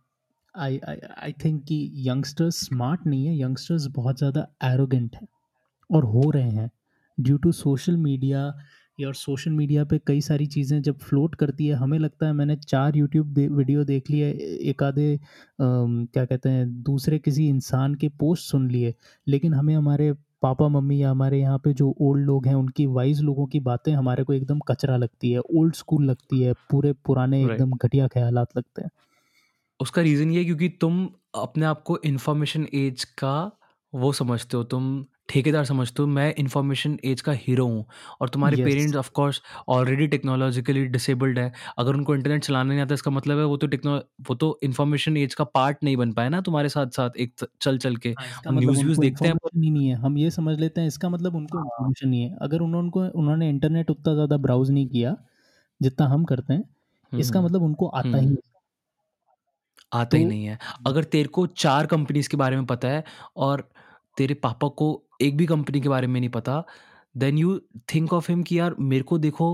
आई आई थिंक कि यंगस्टर्स स्मार्ट नहीं है यंगस्टर्स बहुत ज़्यादा एरोगेंट हैं और हो रहे हैं। ड्यू टू सोशल मीडिया या और सोशल मीडिया पे कई सारी चीज़ें जब फ्लोट करती है हमें लगता है मैंने चार यूट्यूब दे, वीडियो देख लिए एक आधे अम, क्या कहते हैं दूसरे किसी इंसान के पोस्ट सुन लिए लेकिन हमें हमारे पापा मम्मी या हमारे यहाँ पे जो ओल्ड लोग हैं उनकी वाइज लोगों की बातें हमारे को एकदम कचरा लगती है ओल्ड स्कूल लगती है पूरे पुराने राइट एकदम घटिया ख्यालात लगते हैं। उसका रीज़न ये है क्योंकि तुम अपने आप को इन्फॉर्मेशन एज का वो समझते हो तुम ठेकेदार समझते हो मैं इन्फॉर्मेशन एज का हीरो हूँ और तुम्हारे yes parents of course already technologically disabled है। अगर उनको इंटरनेट चलाना नहीं आता इसका मतलब है वो तो टेक्नो वो तो इन्फॉर्मेशन एज का पार्ट नहीं बन पाया ना तुम्हारे साथ साथ एक त- चल चल के। हाँ इसका हम मतलब न्यूज़ व्यूज़ उनको देखते हैं पर इन्फॉर्मेशन ही नहीं है हम ये समझ लेते हैं इसका मतलब उनको हाँ। इन्फॉर्मेशन नहीं है। अगर उन्होंने उन्होंने इंटरनेट उतना ज़्यादा ब्राउज नहीं किया जितना हम करते हैं हम्म इसका हम्म। मतलब उनको आता ही हम्म। नहीं। आता तो ही नहीं है। अगर तेरे को चार कंपनीज़ के बारे में पता है और तेरे पापा को एक भी कंपनी के बारे में नहीं पता then you think of him कि यार मेरे को देखो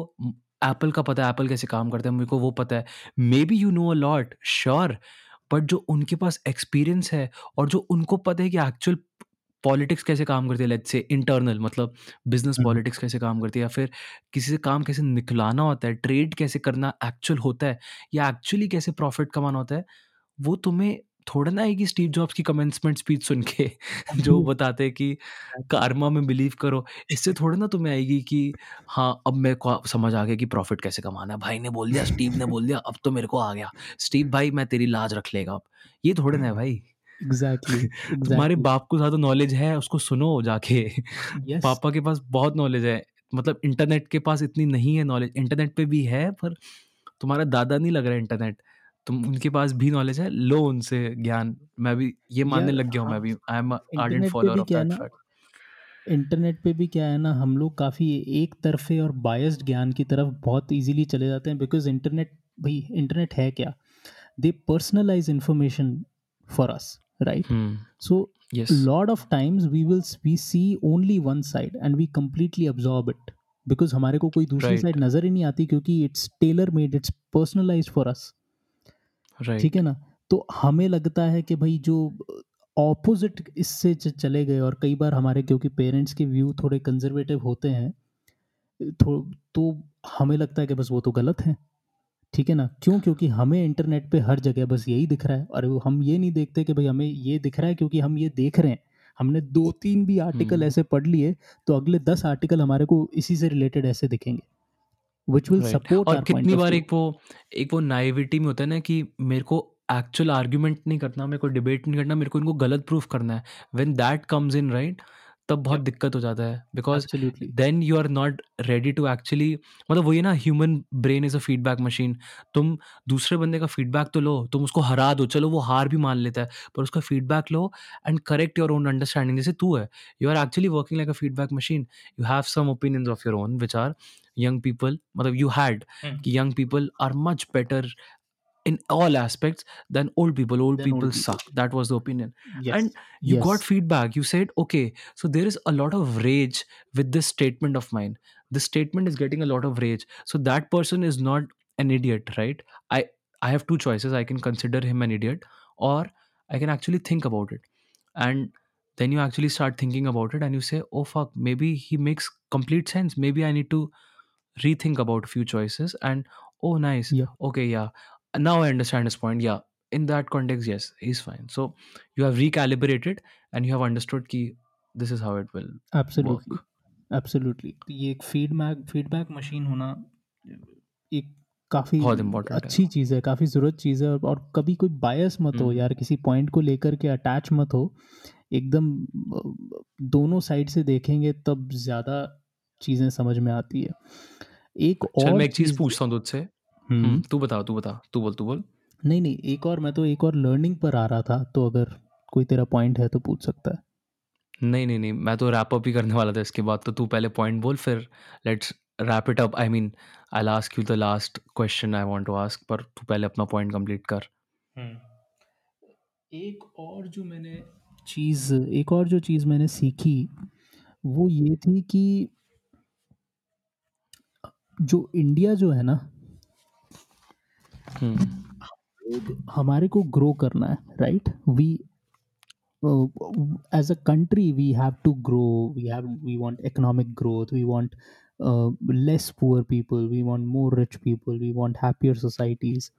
एप्पल का पता है एप्पल कैसे काम करता है मेरे को वो पता है। Maybe you know a lot sure but जो उनके पास एक्सपीरियंस है और जो उनको पता है कि एक्चुअल पॉलिटिक्स कैसे काम करती है लेट्स से इंटरनल मतलब बिज़नेस हम्म, पॉलिटिक्स कैसे काम करती है या फिर किसी से काम कैसे निकलाना होता है ट्रेड कैसे करना एक्चुअल होता है या एक्चुअली कैसे प्रॉफिट कमाना होता है वो तुम्हें थोड़ा ना आएगी स्टीव जॉब्स की कमेंसमेंट स्पीच सुन के (laughs) जो (laughs) बताते हैं कि कार्मा में बिलीव करो। इससे थोड़ा ना तुम्हें आएगी कि हाँ अब मेरे को समझ आ गया कि प्रॉफिट कैसे कमाना है। भाई ने बोल दिया स्टीव ने बोल दिया अब तो मेरे को आ गया। स्टीव भाई मैं तेरी लाज रख लेगा अब। ये थोड़े ना है भाई। एग्जैक्टली (laughs) तुम्हारे एग्जैक्टली बाप को ज़्यादा नॉलेज है उसको सुनो जाके। यस पापा के पास बहुत नॉलेज है। मतलब इंटरनेट के पास इतनी नहीं है नॉलेज इंटरनेट पे भी है पर तुम्हारा दादा नहीं लग रहा है इंटरनेट तुम उनके पास भी नॉलेज है लो उनसे ज्ञान। मैं भी ये मानने यार लग गया हूँ मैं भी आई एम आर्डेंट इंटरनेट पे फॉलोअर भी ऑफ़ क्या है दैट ना फैक्ट इंटरनेट पे भी क्या है ना हम लोग काफ़ी एक तरफे और बायस्ड ज्ञान की तरफ़ बहुत इजीली चले जाते हैं बिकॉज़ इंटरनेट भाई इंटरनेट है क्या? They personalize information for us right so yes lot of times we will we see only one side and we completely absorb it because हमारे को कोई दूसरी राइट साइड नज़र ही नहीं आती क्योंकि it's tailor made it's personalized for us ठीक right है ना? तो हमें लगता है कि भाई जो ऑपोजिट इससे च- चले गए और कई बार हमारे क्योंकि पेरेंट्स के व्यू थोड़े कंजर्वेटिव होते हैं तो तो हमें लगता है कि बस वो तो गलत है। ठीक है ना? क्यों? क्योंकि हमें इंटरनेट पे हर जगह बस यही दिख रहा है और वो हम ये नहीं देखते कि भाई हमें ये दिख रहा है क्योंकि हम ये देख रहे हैं। हमने दो तीन भी आर्टिकल हम्म। ऐसे पढ़ लिए तो अगले दस आर्टिकल हमारे को इसी से रिलेटेड ऐसे दिखेंगे। विच विल राइट सपोर्ट और आर पॉइंट कितनी ऑफ़ बार व्यू एक वो एक वो नाइविटी में होता है ना कि मेरे को एक्चुअल आर्ग्यूमेंट नहीं करना मेरे को डिबेट नहीं करना मेरे को इनको गलत प्रूफ करना है. When that comes in right तब बहुत दिक्कत हो जाता है। Because then you are not ready to actually मतलब वही ना human brain is a feedback machine तुम दूसरे बंदे का फीडबैक तो लो तुम उसको हरा दो चलो वो हार भी मान लेता है पर उसका feedback low and correct your own understanding जैसे तू है you are actually working like a feedback machine you have some opinions of your own which are young people मतलब you had कि young people are much better in all aspects than old people old Than old people people. suck. That was the opinion. Yes. And you got yes. feedback. You said okay so there is a lot of rage with this statement of mine. This statement is getting a lot of rage. So that person is not an idiot right? I i have two choices. I can consider him an idiot or i can actually think about it. And then you actually start thinking about it and you say oh fuck maybe he makes complete sense. Maybe i need to rethink about a few choices. And oh nice. Yeah. Okay yeah now i understand his point. Yeah in that context yes he's fine. So you have recalibrated and you have understood key this is how it will absolutely work absolutely ये एक feedback feedback machine होना एक काफ़ी अच्छी चीज़ है काफ़ी ज़रूरत चीज़ है और कभी कोई बायस मत हो हम्म, यार किसी पॉइंट को लेकर के अटैच मत हो। एकदम दोनों साइड से देखेंगे तब ज़्यादा चीज़ें समझ में आती है। एक और मैं एक चीज़ पूछता हूँ तुझसे। तू बता तू बता तू बोल तू बोल। नहीं नहीं एक और मैं तो एक और लर्निंग पर आ रहा था तो अगर कोई तेरा पॉइंट है तो पूछ सकता है। नहीं नहीं नहीं मैं तो रैप अप ही करने वाला था इसके बाद तो तू पहले पॉइंट बोल फिर let's wrap it up I mean I ask you the last question I want to ask पर तू पहले अपना पॉइंट कंप्लीट कर। एक और जो मैंने चीज़ एक और जो चीज़ मैंने सीखी वो ये थी कि जो इंडिया जो है ना हमारे को ग्रो करना है right we as a country we have to grow we have we want economic growth we want less poor people we want more rich people we want happier societies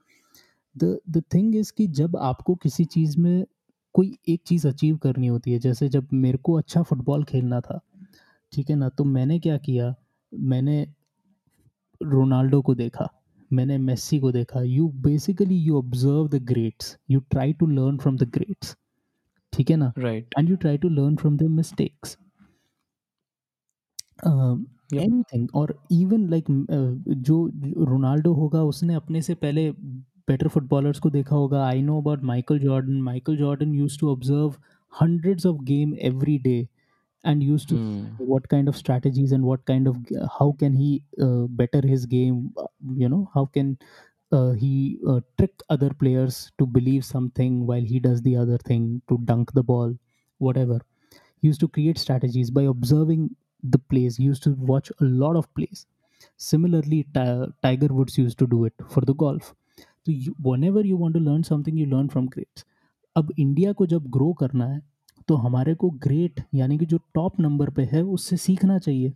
the the thing is कि जब आपको किसी चीज़ में कोई एक चीज़ achieve करनी होती है, जैसे जब मेरे को अच्छा फुटबॉल खेलना था, ठीक है ना? तो मैंने क्या किया? मैंने रोनाल्डो को देखा। मैंने मेस्सी को देखा। You basically you observe the greats you try to learn from the greats ठीक है ना? Right and you try to learn from their mistakes. Anything और इवन लाइक जो रोनाल्डो होगा उसने अपने से पहले बेटर फुटबॉलर्स को देखा होगा। I know about Michael Jordan Michael Jordan use to observe hundreds of game every day. and used to Hmm. what kind of strategies and what kind of how can he uh, better his game uh, you know how can uh, he uh, trick other players to believe something while he does the other thing to dunk the ball whatever he used to create strategies by observing the plays he used to watch a lot of plays similarly Ti- tiger woods used to do it for the golf so you, whenever you want to learn something you learn from greats अब India को जब grow करना है तो हमारे को great यानी कि जो टॉप नंबर पे है उससे सीखना चाहिए।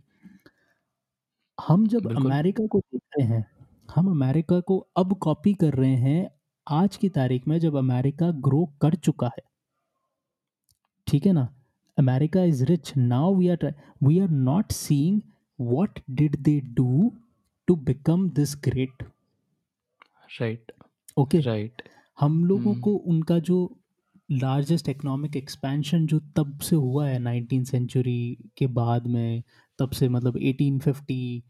हम जब बिल्कुल। अमेरिका को देख रहे हैं हम अमेरिका को अब कॉपी कर रहे हैं आज की तारीख में जब अमेरिका ग्रो कर चुका है। ठीक है ना? America is rich now we are we are not seeing what did they do to become this great right okay right हम लोगों हम्म। को उनका जो लार्जेस्ट इकोनॉमिक एक्सपेंशन जो तब से हुआ है नाइनटीन सेंचुरी के बाद में, तब से मतलब 1850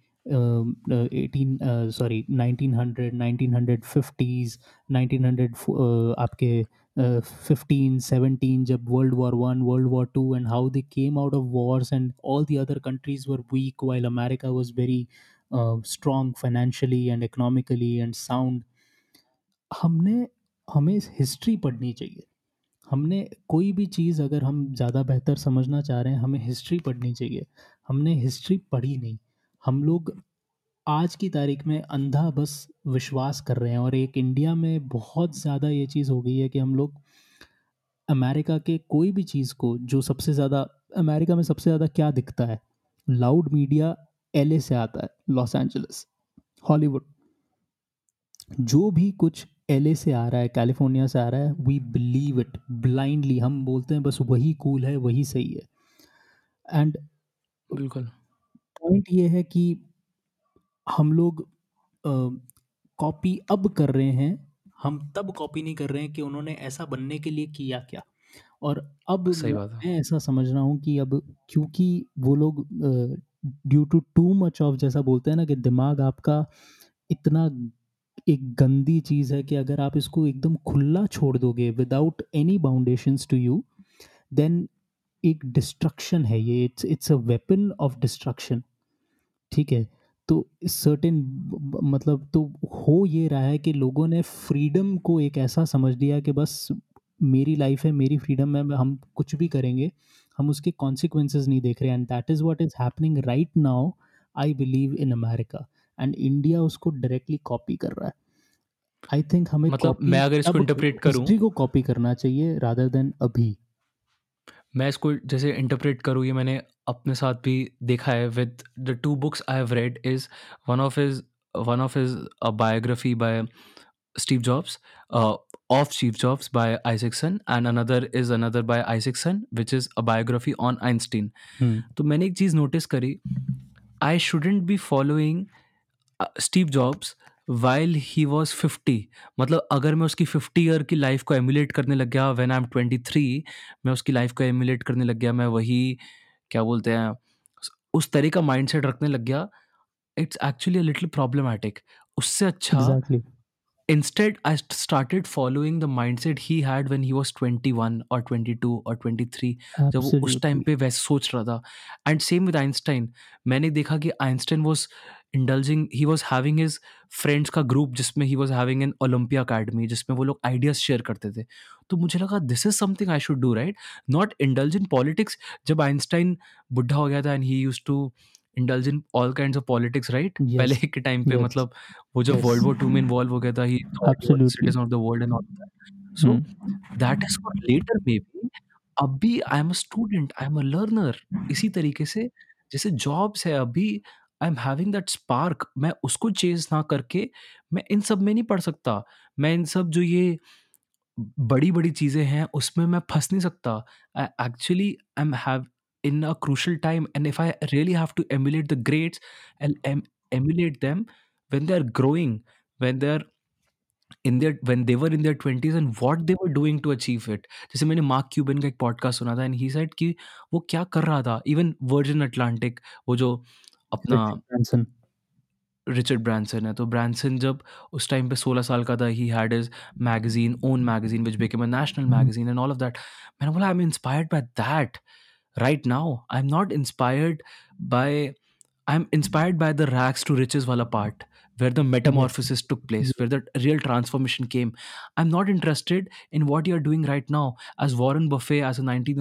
एटीन सॉरी 1900 1950s 1900 आपके फिफ्टीन सेवनटीन जब world war one world war two and how they came out of wars and all the other countries were weak while America was very strong financially and economically and sound हमने, हमें history पढ़नी चाहिए। हमने कोई भी चीज़ अगर हम ज़्यादा बेहतर समझना चाह रहे हैं, हमें हिस्ट्री पढ़नी चाहिए। हमने हिस्ट्री पढ़ी नहीं। हम लोग आज की तारीख में अंधा बस विश्वास कर रहे हैं और एक इंडिया में बहुत ज़्यादा ये चीज़ हो गई है कि हम लोग अमेरिका के कोई भी चीज़ को, जो सबसे ज़्यादा, अमेरिका में सबसे ज़्यादा क्या दिखता है? लाउड मीडिया एलए से आता है लॉस एंजलिस हॉलीवुड जो भी कुछ एलए से आ रहा है कैलिफ़ोर्निया से आ रहा है वी बिलीव इट ब्लाइंडली हम बोलते हैं बस वही कूल cool है वही सही है। एंड बिल्कुल। पॉइंट ये है कि हम लोग कॉपी अब कर रहे हैं हम तब कॉपी नहीं कर रहे हैं कि उन्होंने ऐसा बनने के लिए किया क्या। और अब सही बात मैं ऐसा समझ रहा हूँ कि अब क्योंकि वो लोग due to too much of जैसा बोलते हैं ना कि दिमाग आपका इतना एक गंदी चीज़ है कि अगर आप इसको एकदम खुला छोड़ दोगे without any boundations to you then एक डिस्ट्रक्शन है ये। It's it's a weapon of destruction ठीक है? तो सर्टेन मतलब तो हो ये रहा है कि लोगों ने फ्रीडम को एक ऐसा समझ लिया कि बस मेरी लाइफ है, मेरी फ्रीडम है, हम कुछ भी करेंगे, हम उसके कॉन्सिक्वेंसेज नहीं देख रहे। And that is what is happening right now I believe in America and India उसको डायरेक्टली कॉपी कर रहा है। आई थिंक हमें मतलब copy मैं अगर इसको इंटरप्रेट करूँ। हिस्ट्री को कॉपी करना चाहिए रादर देन अभी। मैं इसको जैसे इंटरप्रेट करूँ ये मैंने अपने साथ भी देखा है with the two books I have read is one of is one of is a biography by Steve Jobs of Steve Jobs by Isaacson and another is another by Isaacson which is a biography on Einstein तो मैंने एक चीज़ notice करी I shouldn't be following Steve Jobs while he was fifty मतलब अगर मैं उसकी fifty year की लाइफ को एमुलेट करने लग गया when I am twenty three मैं उसकी लाइफ को एमुलेट करने लग गया मैं वही क्या बोलते हैं उस तरह का माइंड सेट रखने लग गया it's actually a little problematic उससे अच्छा exactly instead i st- started following the mindset he had when he was 21 or 22 or 23 जब वो उस टाइम पे वैसे सोच रहा था। एंड सेम विद आइंस्टाइन मैंने देखा कि Einstein was indulging he was having his friends का ग्रुप जिसमें he was having an Olympia academy जिसमें वो लोग आइडियाज़ शेयर करते थे। तो मुझे लगा this is something I should do right not indulge in politics जब आइंस्टाइन बुढ़ा हो गया था and he use to indulge in all kind of politics right पहले के टाइम पे यस मतलब वो जब वर्ल्ड वॉर टू में इन्वॉल्व हो गया था he citizen of the world and all so that is for later maybe अभी I am a student I am a learner इसी तरीके से जैसे जॉब्स है अभी I am having that spark मैं उसको चेंज ना करके मैं इन सब में नहीं पढ़ सकता। मैं इन सब जो ये बड़ी बड़ी चीज़ें हैं, उसमें मैं फंस नहीं सकता। I actually I am have in a crucial time and if I really have to emulate the greats and um emulate them when they are growing when they are in their when they're in their twenties and what they're doing to achieve it जैसे मैंने mark Cuban का एक podcast सुना था and he set कि वो क्या कर रहा था? इवन वर्जन अटलांटिक वो जो अपना रिचर्ड ब्रांसन रिचर्ड ब्रांसन है तो ब्रांसन जब उस टाइम पे 16 साल का था he had his magazine own magazine which became a national magazine and all of that मैंने बोला I am inspired by that right now I am not inspired by I am inspired by the rags to riches वाला part. where the mm-hmm. metamorphosis took place, mm-hmm. where the real transformation came. I'm not interested in what you're doing right now. As Warren Buffet, as a 90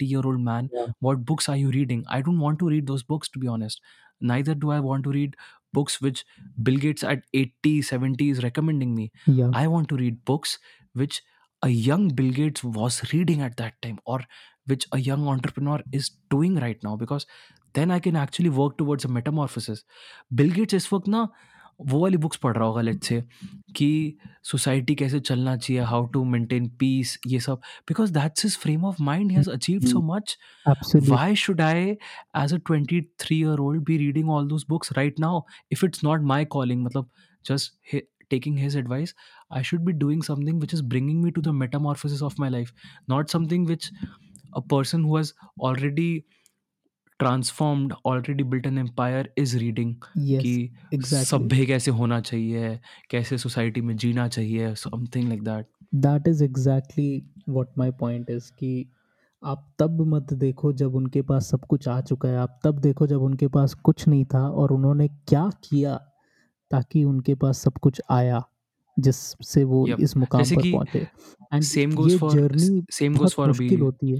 year old man, yeah. what books are you reading? I don't want to read those books, to be honest. Neither do I want to read books which Bill Gates at 80, 70 is recommending me. Yeah. I want to read books which a young Bill Gates was reading at that time or which a young entrepreneur is doing right now because then I can actually work towards a metamorphosis. Bill Gates' work now. वो वाली books पढ़ रहा होगा late से कि society कैसे चलना चाहिए हाउ टू मेंटेन पीस ये सब। Because that's is frame of mind has achieve so much why should I as a twenty three year old be reading all those books right now if it's not my calling मतलब just taking his advice I should be doing something which is bringing me to the metamorphosis of my life not something which a person who has already transformed already built an empire is reading yes कि exactly. सभ्य कैसे होना चाहिए कैसे society में जीना चाहिए something like that that is exactly what my point is कि आप तब मत देखो जब उनके पास सब कुछ आ चुका है। आप तब देखो जब उनके पास कुछ नहीं था और उन्होंने क्या किया ताकि उनके पास सब कुछ आया जिससे वो Yep. इस मुकाम जैसे पर कि पहुँचे। एंड same goes ये for जर्नी same goes बहुत for अभी मुश्किल होती है।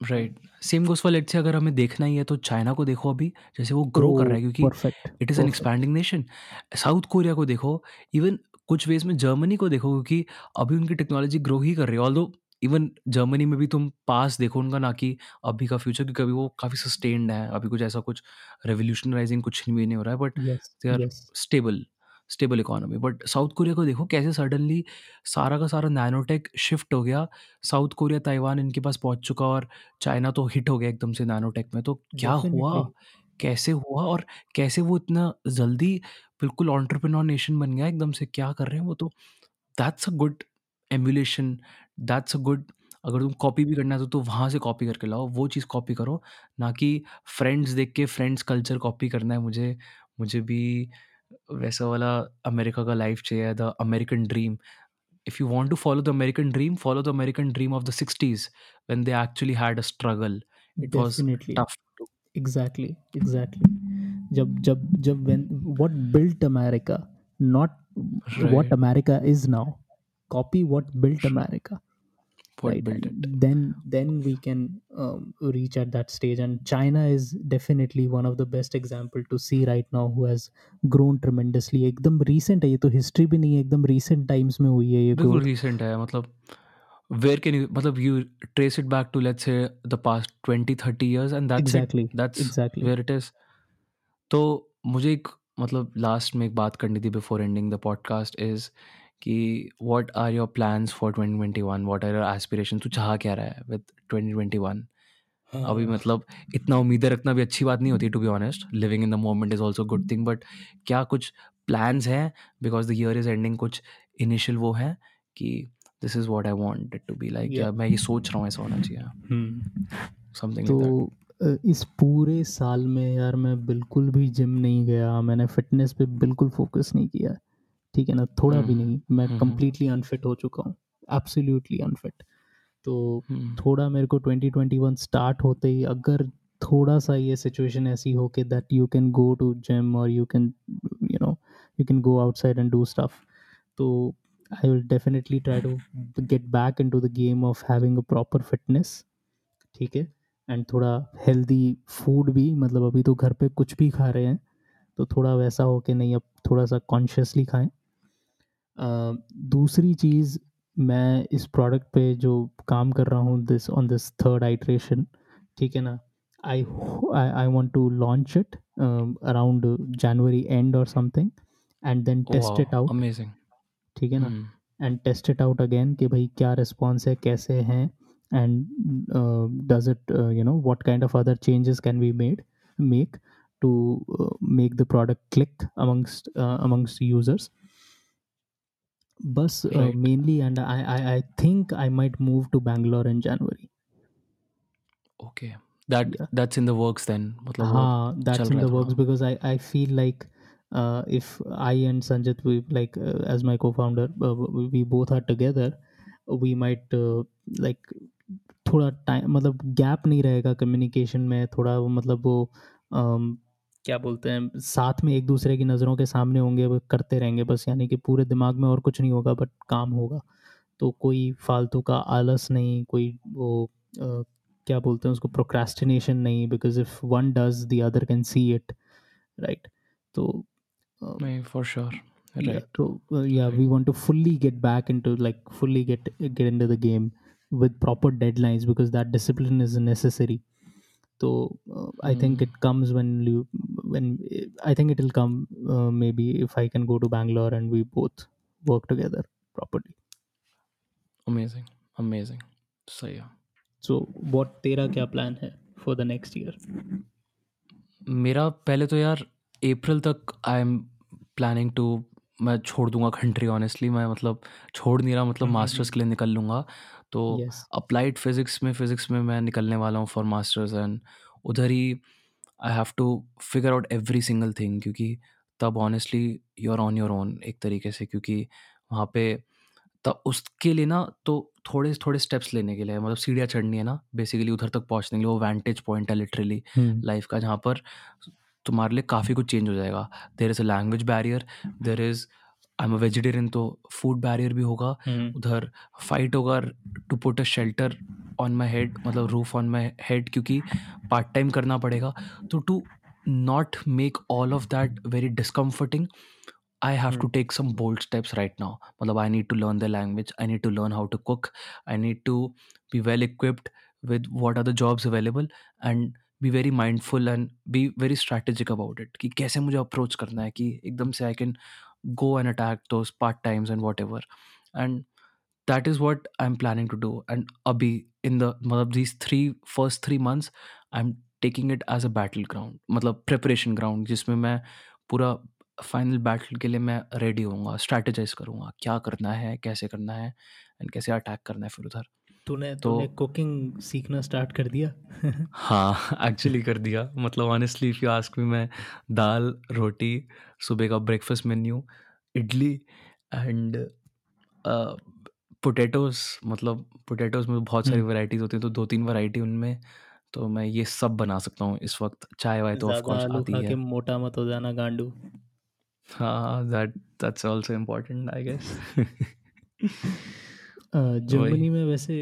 Right same goes for let's say अगर हमें देखना ही है तो चाइना को देखो अभी जैसे वो ग्रो कर रहा है क्योंकि perfect it is an expanding nation South Korea को देखो इवन कुछ वेज में जर्मनी को देखो क्योंकि अभी उनकी टेक्नोलॉजी ग्रो ही कर रही है। ऑल इवन जर्मनी में भी तुम पास देखो उनका ना कि अभी का फ्यूचर क्योंकि अभी वो काफ़ी सस्टेन्ड है। अभी कुछ ऐसा कुछ रेवोल्यूशनराइजिंग कुछ भी नहीं हो रहा है but yes they are yes stable stable economy but South Korea को देखो कैसे सडनली सारा का सारा नैनोटेक शिफ्ट हो गया। साउथ कोरिया ताइवान इनके पास पहुँच चुका और चाइना तो हिट हो गया एकदम से नैनोटेक में। तो क्या हुआ. कैसे हुआ? और कैसे वो इतना जल्दी बिल्कुल ऑन्टरप्रेन्योर नेशन बन गया एकदम से? क्या कर रहे हैं वो? तो that's a good emulation that's a good अगर तुम कॉपी भी करना है तो, तो वहाँ से कॉपी करके लाओ। वो चीज़ कॉपी करो। ना कि फ्रेंड्स देख के फ्रेंड्स कल्चर कॉपी करना है। मुझे मुझे भी वैसा वाला अमेरिका का लाइफ चाहिए the American dream want to follow the American dream, follow the American dream of the 60s when they actually had a struggle. It was Definitely. tough. To, Exactly. Exactly. जब जब जब what built America, not what Right. America is now. Copy what built America. what right built and it? then then we can um, reach at that stage and china is definitely one of the best example to see right now who has grown tremendously एकदम recent है ये तो history भी नहीं है एकदम recent times में हुई है ये बिल्कुल growth recent है मतलब where can you मतलब you trace it back to let's say the past 20 30 years and that's exactly it that's exactly where it is तो मुझे एक मतलब लास्ट में एक बात करनी थी before ending the podcast is कि what are your plans for 2021 what are your aspiration तू चाह क्या रहा है विद 2021 अभी मतलब इतना उम्मीदें रखना भी अच्छी बात नहीं होती to be honest living in the moment is also good thing but क्या कुछ प्लान्स हैं? Because the year is ending कुछ इनिशियल वो है कि this is what I want to be like या मैं ये सोच रहा हूँ ऐसा होना चाहिए। समथिंग तो इस पूरे साल में यार मैं बिल्कुल भी जिम नहीं गया मैंने फिटनेस पे बिल्कुल फोकस नहीं किया। ठीक है ना? थोड़ा भी हम्म, नहीं। मैं कम्प्लीटली अनफिट हो चुका हूँ। एब्सोल्युटली अनफिट तो हम्म, थोड़ा मेरे को 2021 स्टार्ट होते ही अगर थोड़ा सा ये सिचुएशन ऐसी हो कि that you can go to gym और you can you know you can go outside and do stuff तो I will definitely try to get back in to the game of having a proper fitness ठीक है? And थोड़ा healthy food भी मतलब अभी तो घर पे कुछ भी खा रहे हैं तो थोड़ा वैसा हो कि नहीं अब थोड़ा सा कॉन्शियसली खाएँ। अ, दूसरी चीज़ मैं इस प्रोडक्ट पे जो काम कर रहा हूँ this on this third iteration ठीक है ना? I I want to launch it around January end और something and then test it out amazing ठीक है ना? And test it out again कि भाई क्या रिस्पॉन्स है कैसे हैं and does it you know what kind of other changes can be made make to make the product click amongst uh, amongst बस mainly and I I I think I might move to Bangalore in January okay that that's in the works then मतलब हाँ that's in the works because I I feel like if I and Sanjit we like as my co-founder we both are together we might like थोड़ा time मतलब gap नहीं रहेगा communication में थोड़ा मतलब वो क्या बोलते हैं? साथ में एक दूसरे की नज़रों के सामने होंगे वो करते रहेंगे बस यानी कि पूरे दिमाग में और कुछ नहीं होगा बट काम होगा। तो कोई फालतू का आलस नहीं कोई वो आ, क्या बोलते हैं उसको प्रोक्रेस्टिनेशन नहीं because if one does the other can see it right तो फॉर श्योर राइट तो या we want to fully get back in to like fully get get in the game with proper deadlines because that discipline is necessary तो I think it comes when you when i think it will come uh, maybe if i can go to bangalore and we both work together properly. Amazing amazing सही है so what तेरा क्या plan है for the next year? मेरा पहले तो यार अप्रैल तक आई एम प्लानिंग टू मैं छोड़ दूँगा कंट्री ऑनेस्टली मैं मतलब छोड़ नहीं रहा मतलब मास्टर्स के लिए निकल लूँगा। तो yes. अप्लाइड फिज़िक्स में फिज़िक्स में मैं निकलने वाला हूँ फॉर मास्टर्स एंड उधर ही I have to figure out every single thing क्योंकि तब honestly you are on your own एक तरीके से क्योंकि वहाँ पे तब उसके लिए ना तो थोड़े थोड़े स्टेप्स लेने के लिए मतलब सीढ़ियाँ चढ़नी है ना बेसिकली उधर तक पहुँचने के लिए वो वेंटेज पॉइंट है लिटरली. लाइफ का जहाँ पर तुम्हारे लिए काफ़ी कुछ चेंज हो जाएगा there is a language barrier there is I am a vegetarian तो फ़ूड बैरियर भी होगा। Hmm. उधर फाइट होगा to put a shelter on my head मतलब रूफ ऑन माई हेड क्योंकि पार्ट टाइम करना पड़ेगा। तो to not make all of that very discomforting I have to take some bold steps right now मतलब I need to learn the language I need to learn how to cook I need to be well equipped with what are the jobs available and be very mindful and be very strategic about it कि कैसे मुझे approach करना है कि एकदम से I can go and attack those part times and whatever and that is what i'm planning to do and abhi in the matlab, these three first three months i'm taking it as a battleground मतलब preparation ground जिसमें मैं पूरा final battle के लिए मैं ready होऊँगा strategise करूँगा क्या करना है कैसे करना है एंड कैसे अटैक करना है फिर उधर तूने तो- तूने कुकिंग सीखना स्टार्ट कर दिया? (laughs) हाँ एक्चुअली कर दिया। मतलब honestly if you ask me मैं दाल रोटी सुबह का breakfast menu idli and potatoes मतलब पोटैटोज़ में बहुत सारी हम्म। वैराइटीज़ होती हैं तो दो तीन वैरायटी उनमें तो मैं ये सब बना सकता हूँ इस वक्त। चाय वाय तो ऑफ़ ज़्यादा कोर्स आलू आती है मोटा मत हो जाना गांडू। हाँ that that's also important I guess Germany में वैसे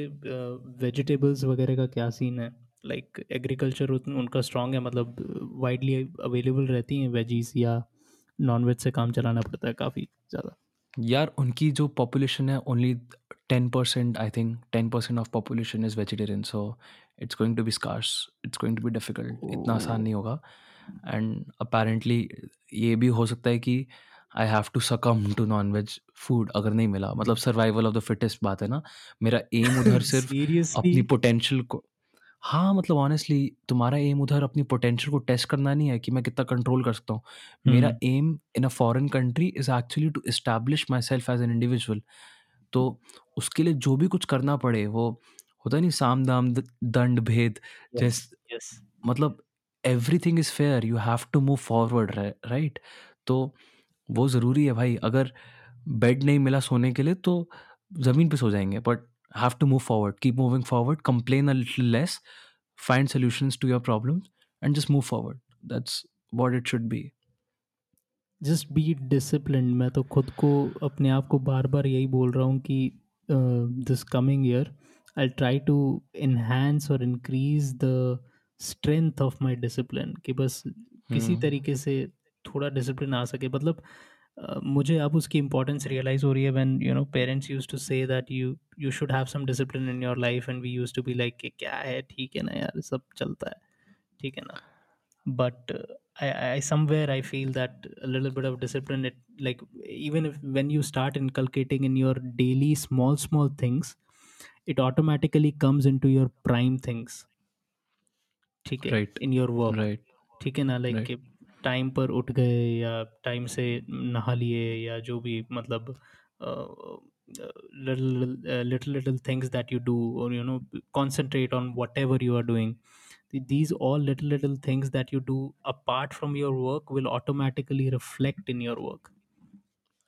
वेजिटेबल्स वगैरह का क्या सीन है? लाइक एग्रीकल्चर उनका स्ट्रांग है मतलब वाइडली अवेलेबल रहती हैं वेजीज या नॉन वेज से काम चलाना पड़ता है काफ़ी ज़्यादा। यार उनकी जो पॉपुलेशन है only ten percent I think ten percent of population is vegetarian so it's going to be scarce it's going to be difficult इतना आसान नहीं होगा। एंड अपेरेंटली ये भी हो सकता है कि I have to succumb to non veg food अगर नहीं मिला। मतलब सर्वाइवल ऑफ़ द फिटेस्ट बात है ना। मेरा एम उधर (laughs) सिर्फ़ सीरियसली अपनी पोटेंशियल को हाँ मतलब ऑनेस्टली तुम्हारा एम उधर अपनी पोटेंशियल को टेस्ट करना नहीं है कि मैं कितना कंट्रोल कर सकता हूँ। मेरा हम्म, am in a foreign country is actually to establish myself as an individual तो उसके लिए जो भी कुछ करना पड़े वो होता नहीं साम दाम द- दंड भेद यस जैस यस मतलब everything is fair you have to move forward right तो वो ज़रूरी है भाई अगर बेड नहीं मिला सोने के लिए तो ज़मीन पे सो जाएँगे but have to move forward keep moving forward complain a little less find solutions to your problems and just move forward that's what it should be just be discipline मैं तो खुद को अपने आप को बार बार यही बोल रहा हूँ कि this coming year I try to enhance और increase the strength of my discipline कि बस किसी तरीके से थोड़ा डिसिप्लिन आ सके। मतलब मुझे अब उसकी इंपॉर्टेंस रियलाइज़ हो रही है when you know parents use to say that you you should have some discipline in your life and we use to be like क्या है? ठीक है ना यार सब चलता है। ठीक है ना? But I somewhere I feel that little bit of discipline it like even if when you start inculcating in your daily small small things it automatically comes in to your prime things ठीक है? इन your work ठीक है ना? Like. Time पर उठ गए या time से नहा लिए या जो भी मतलब little little things that you do और you know concentrate on whatever you are doing these all little little things that you do apart from your work will automatically reflect in your work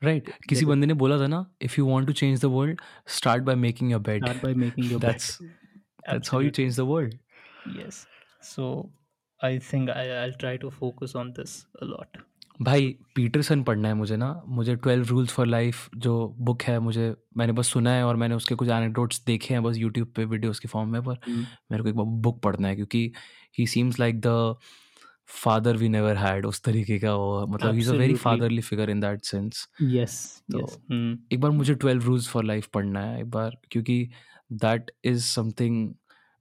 right right. किसी बंदे ने बोला था ना if you want to change the world start by making your bed by making your that's that's how you change the world yes so so i think I, i'll try to focus on this भाई Peterson पढ़ना है मुझे ना। मुझे twelve rules for life जो book है मुझे मैंने बस सुना है और मैंने उसके कुछ एनेक्डोट्स देखे हैं बस यूट्यूब पे वीडियोस के फॉर्म में पर मेरे को एक बार बुक पढ़ना है क्योंकि he seems like the father we never had उस तरीके का वो मतलब he is a very fatherly figure in that sense yes तो yes. Hmm. एक बार मुझे ट्वेल्व रूल्स फॉर लाइफ पढ़ना है एक बार क्योंकि दैट इज़ समथिंग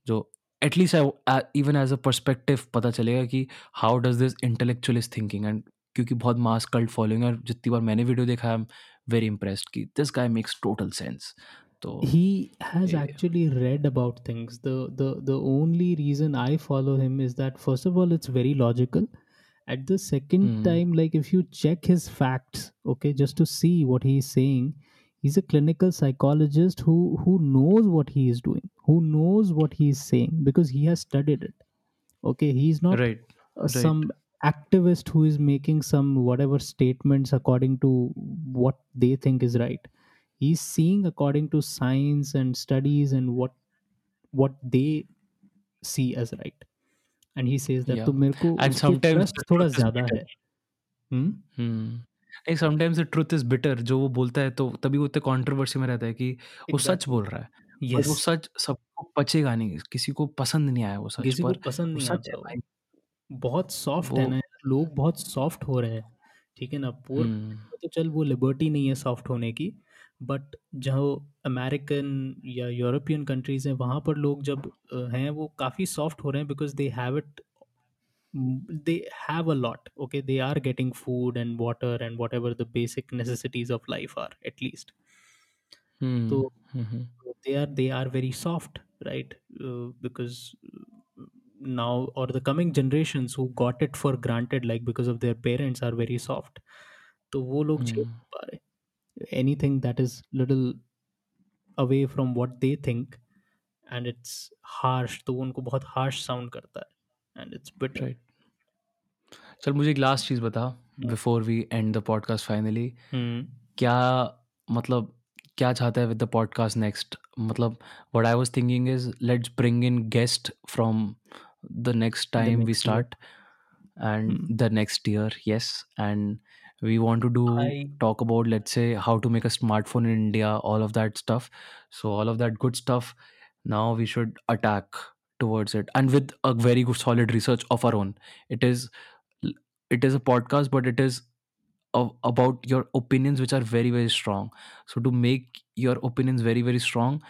जो at least I even as a perspective पता चलेगा कि how does this intellectualist thinking and क्योंकि बहुत मास कल्ट फॉलोइंग है जितनी बार मैंने वीडियो देखा है वेरी इंप्रेस्ड कि this guy makes total sense तो he has actually read about things the only reason I follow him is that first of all it's very logical at the second time like if you check his facts okay just to see what he is saying he's a clinical psychologist who who knows what he is doing who knows what he is saying because he has studied it okay he's not right uh, right some activist who is making some whatever statements according to what they think is right he's seeing according to science and studies and what what they see as right and he says that yeah. to mereko and sometimes thoda zyada hai hmm? Hmm. नहीं sometimes the truth is bitter जो वो बोलता है तो तभी वो इतने controversy में रहता है कि वो सच. बोल रहा है yes वो सच सबको पचेगा नहीं किसी को पसंद नहीं आया वो सच किसी को पर पसंद वो नहीं सच है आता भाई बहुत सॉफ्ट है ना यार लोग बहुत सॉफ्ट हो रहे हैं ठीक है ना पोर हम्म तो चल वो लिबर्टी नहीं है सॉफ्ट होने की बट जो अमेरिकन या यूरोपियन कंट्रीज़ हैं वहाँ पर लोग जब अ, हैं वो काफ़ी सॉफ्ट हो रहे हैं because they have it they have a lot okay they are getting food and water and whatever the basic necessities of life are at least hmm so hmm they are they are very soft right uh, because uh, now or the coming generations who got it for granted like because of their parents are very soft तो वो लोग झेल हम्म नहीं पा रहे anything that is little away from what they think and it's harsh तो वो उनको बहुत harsh sound करता है and it's bitter राइट चल मुझे एक लास्ट चीज़ बता before we end the podcast finally क्या मतलब क्या चाहता है विद द पॉडकास्ट नेक्स्ट मतलब what I was thinking is let's bring in guest from the next time we start and the next year yes and we want to do talk about let's say how to make a smartphone in India all of that stuff so all of that good stuff now we should attack towards it and with a very good solid research of our own it is it is a podcast but it is of, about your opinions which are very very strong so to make your opinions very very strong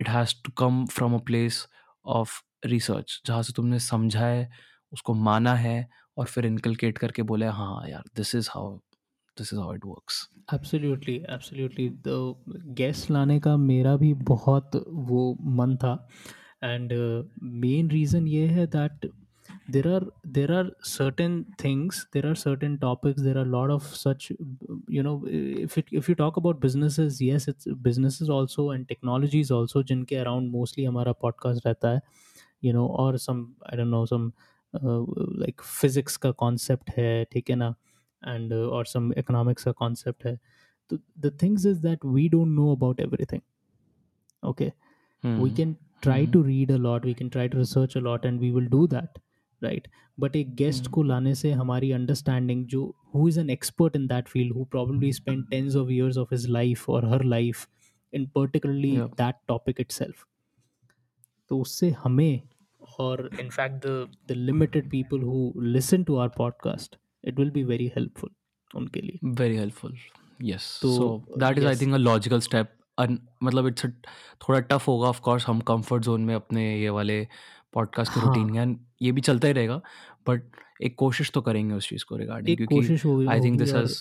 it has to come from a place of research जहाँ से तुमने समझा है उसको माना है और फिर इनकलकेट करके बोले हाँ यार this is how this is how it works absolutely absolutely तो गेस्ट लाने का मेरा भी बहुत वो मन था एंड मेन रीज़न ये है that there are there are certain things there are certain topics there are a lot of such you know if it, if you talk about businesses yes it's businesses also and technologies also jinke around mostly amara podcast rehta hai you know or some i don't know some uh, like physics ka concept hai theek na and uh, or some economics ka concept hai the, the things is that we don't know about everything okay hmm. we can try hmm. to read a lot we can try to research a lot and we will do that right but एक guest को लाने से हमारी understanding जो who is an expert in that field who probably spend tens of years of his life और her life in particularly that topic it तो उससे हमें और in fact the the limited people who listen to our podcast it will be very helpful उनके लिए. Very helpful yes so that is I think a logical step मतलब it's थोड़ा tough होगा of course हम कंफर्ट जोन में अपने ये वाले पॉडकास्ट के हाँ। रूटीन एंड ये भी चलता ही रहेगा बट एक कोशिश तो करेंगे उस चीज़ को रिगार्डिंग एक क्योंकि कोशिश होगी I think this has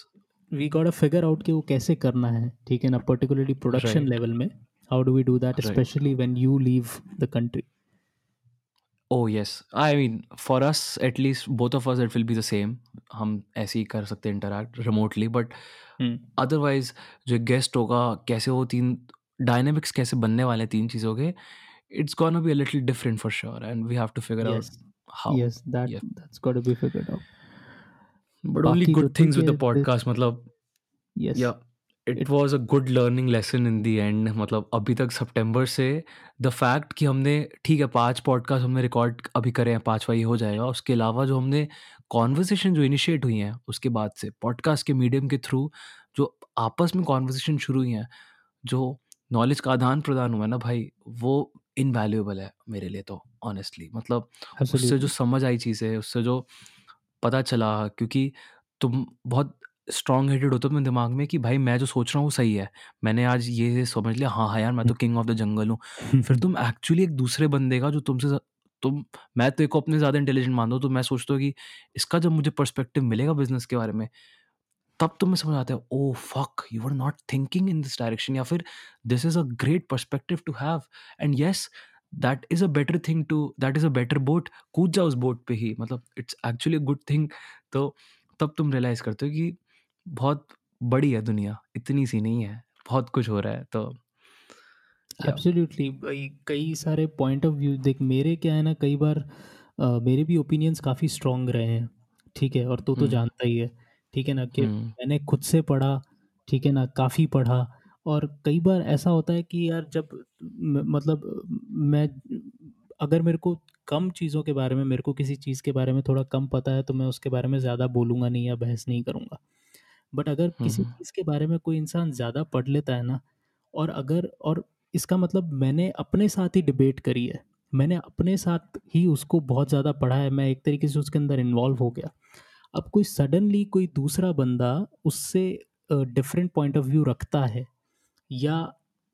we got a figure out कि वो कैसे करना है ठीक है ना पर्टिकुलरली प्रोडक्शन Right. लेवल में how do we do that Right. Specially when you leave the country oh yes I mean for us at least both of us it will be the same हम ऐसे ही कर सकते हैं interact remotely but otherwise जो guest होगा कैसे वो तीन डायनेमिक्स कैसे बनने वाले हैं तीन चीज़ों के it's gonna be a little different for sure and we have to figure out yes how yes that yeah. Be figured out but only बाकी गुड ऋतिक थिंग्स विद ये द पॉडकास्ट मतलब yes yeah it was a good learning lesson in the end मतलब अभी तक सितंबर से the fact कि हमने ठीक है पाँच पॉडकास्ट हमने रिकॉर्ड अभी करे हैं पांचवा ये हो जाएगा उसके अलावा जो हमने कॉन्वर्सेशन जो इनिशिएट हुई हैं उसके बाद से पॉडकास्ट के मीडियम के थ्रू जो आपस में कॉन्वर्सेशन शुरू हुई हैं जो नॉलेज का आदान प्रदान हुआ है ना भाई वो इनवैल्यूएबल है मेरे लिए तो ऑनेस्टली मतलब उससे जो समझ आई चीज़ें उससे जो पता चला क्योंकि तुम बहुत स्ट्रॉन्ग हेडेड होते हो अपने दिमाग में कि भाई मैं जो सोच रहा हूँ वो सही है। मैंने आज ये ये समझ लिया हाँ हाँ यार मैं तो किंग ऑफ़ द जंगल हूँ। फिर तुम एक्चुअली एक दूसरे बंदे का जो तुमसे ज़- तुम मैं तो एक को अपने ज़्यादा इंटेलिजेंट मानता हूँ तो मैं सोचता हूँ कि इसका जब मुझे पर्सपेक्टिव मिलेगा बिज़नेस के बारे में तब तुम्हें समझ आता है ओ fuck you are not thinking in this direction या फिर this is a great perspective to have and yes that is a better thing to that is a better boat कूद जाओ उस बोट पे ही मतलब it's actually a good thing तो तब तुम रियलाइज़ करते हो कि बहुत बड़ी है दुनिया इतनी सी नहीं है बहुत कुछ हो रहा है तो. एब्सोल्युटली भाई कई सारे पॉइंट ऑफ़ व्यू देख मेरे क्या है ना कई बार अ, मेरे भी ओपिनियंस काफ़ी स्ट्रॉन्ग रहे हैं ठीक है और तू तो। जानता ही है ठीक है ना कि हम्म, मैंने खुद से पढ़ा ठीक है ना काफ़ी पढ़ा। और कई बार ऐसा होता है कि यार जब म- मतलब मैं अगर मेरे को कम चीज़ों के बारे में मेरे को किसी चीज़ के बारे में थोड़ा कम पता है तो मैं उसके बारे में ज़्यादा बोलूँगा नहीं या बहस नहीं करूँगा। बट अगर किसी हम्म, चीज़ के बारे में कोई इंसान ज़्यादा पढ़ लेता है ना और अगर और इसका मतलब मैंने अपने साथ ही डिबेट करी है। मैंने अपने साथ ही उसको बहुत ज़्यादा पढ़ा है मैं एक तरीके से उसके अंदर इन्वॉल्व हो गया। अब कोई सडनली कोई दूसरा बंदा उससे डिफरेंट पॉइंट ऑफ़ व्यू रखता है या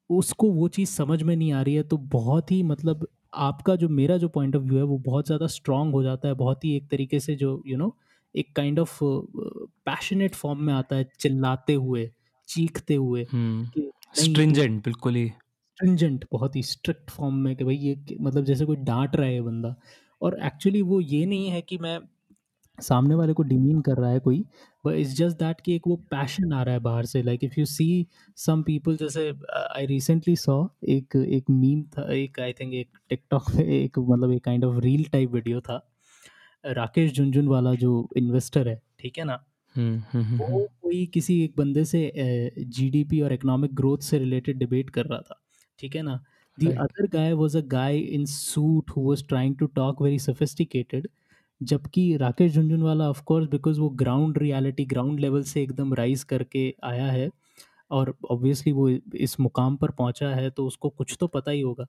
उसको वो चीज़ समझ में नहीं आ रही है तो बहुत ही मतलब आपका जो मेरा जो पॉइंट ऑफ़ व्यू है वो बहुत ज़्यादा स्ट्रांग हो जाता है बहुत ही एक तरीके से जो यू you नो know, एक काइंड ऑफ़ पैशनेट फॉर्म में आता है चिल्लाते हुए चीखते हुए हम्म। स्ट्रिंजेंट बिल्कुल ही। स्ट्रिंजेंट बहुत ही स्ट्रिक्ट फॉर्म में कि भाई ये मतलब जैसे कोई डांट रहा है बंदा और एक्चुअली वो ये नहीं है कि मैं सामने वाले को डिमीन कर रहा है कोई बट इट्स जस्ट दैट कि एक वो पैशन आ रहा है बाहर से like if you see some people जैसे आई रिसेंटली सॉ एक एक मीम था एक आई थिंक एक टिकटॉक पे एक मतलब एक kind of reel type video था राकेश झुंझुनवाला जो इन्वेस्टर है ठीक है ना? हम्म हम्म, हम्म, वो कोई किसी एक बंदे से जीडीपी और इकोनॉमिक ग्रोथ से रिलेटेड डिबेट कर रहा था ठीक है ना? The. Other guy was a guy in suit who was trying to talk very sophisticated जबकि Rakesh Jhunjhunwala of course because वो ग्राउंड रियलिटी ग्राउंड लेवल से एकदम राइज करके आया है और ऑब्वियसली वो इस मुकाम पर पहुँचा है तो उसको कुछ तो पता ही होगा।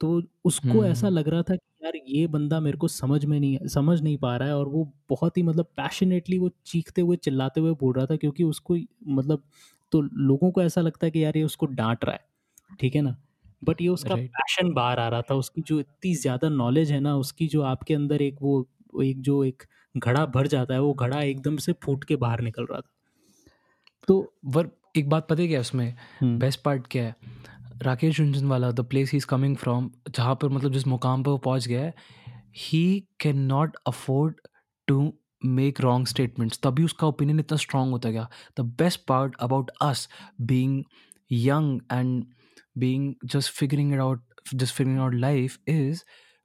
तो उसको ऐसा हम्म। लग रहा था कि यार ये बंदा मेरे को समझ में नहीं समझ नहीं पा रहा है और वो बहुत ही मतलब पैशनेटली वो चीखते हुए चिल्लाते हुए बोल रहा था क्योंकि उसको मतलब तो लोगों को ऐसा लगता है कि यार ये उसको डांट रहा है ठीक है ना? बट ये उसका. पैशन बाहर आ रहा था उसकी जो इतनी ज़्यादा नॉलेज है ना उसकी जो आपके अंदर एक वो एक जो एक घड़ा भर जाता है वो घड़ा एकदम से फूट के बाहर निकल रहा था। तो पर एक बात पता है क्या उसमें? हम्म, बेस्ट पार्ट क्या है? Rakesh Jhunjhunwala the place he is coming from जहाँ पर मतलब जिस मुकाम पर वो पहुँच गया है he can not afford to make wrong statements तभी उसका ओपिनियन इतना स्ट्रांग होता गया। The best part about us being young and being just figuring it out just figuring out life is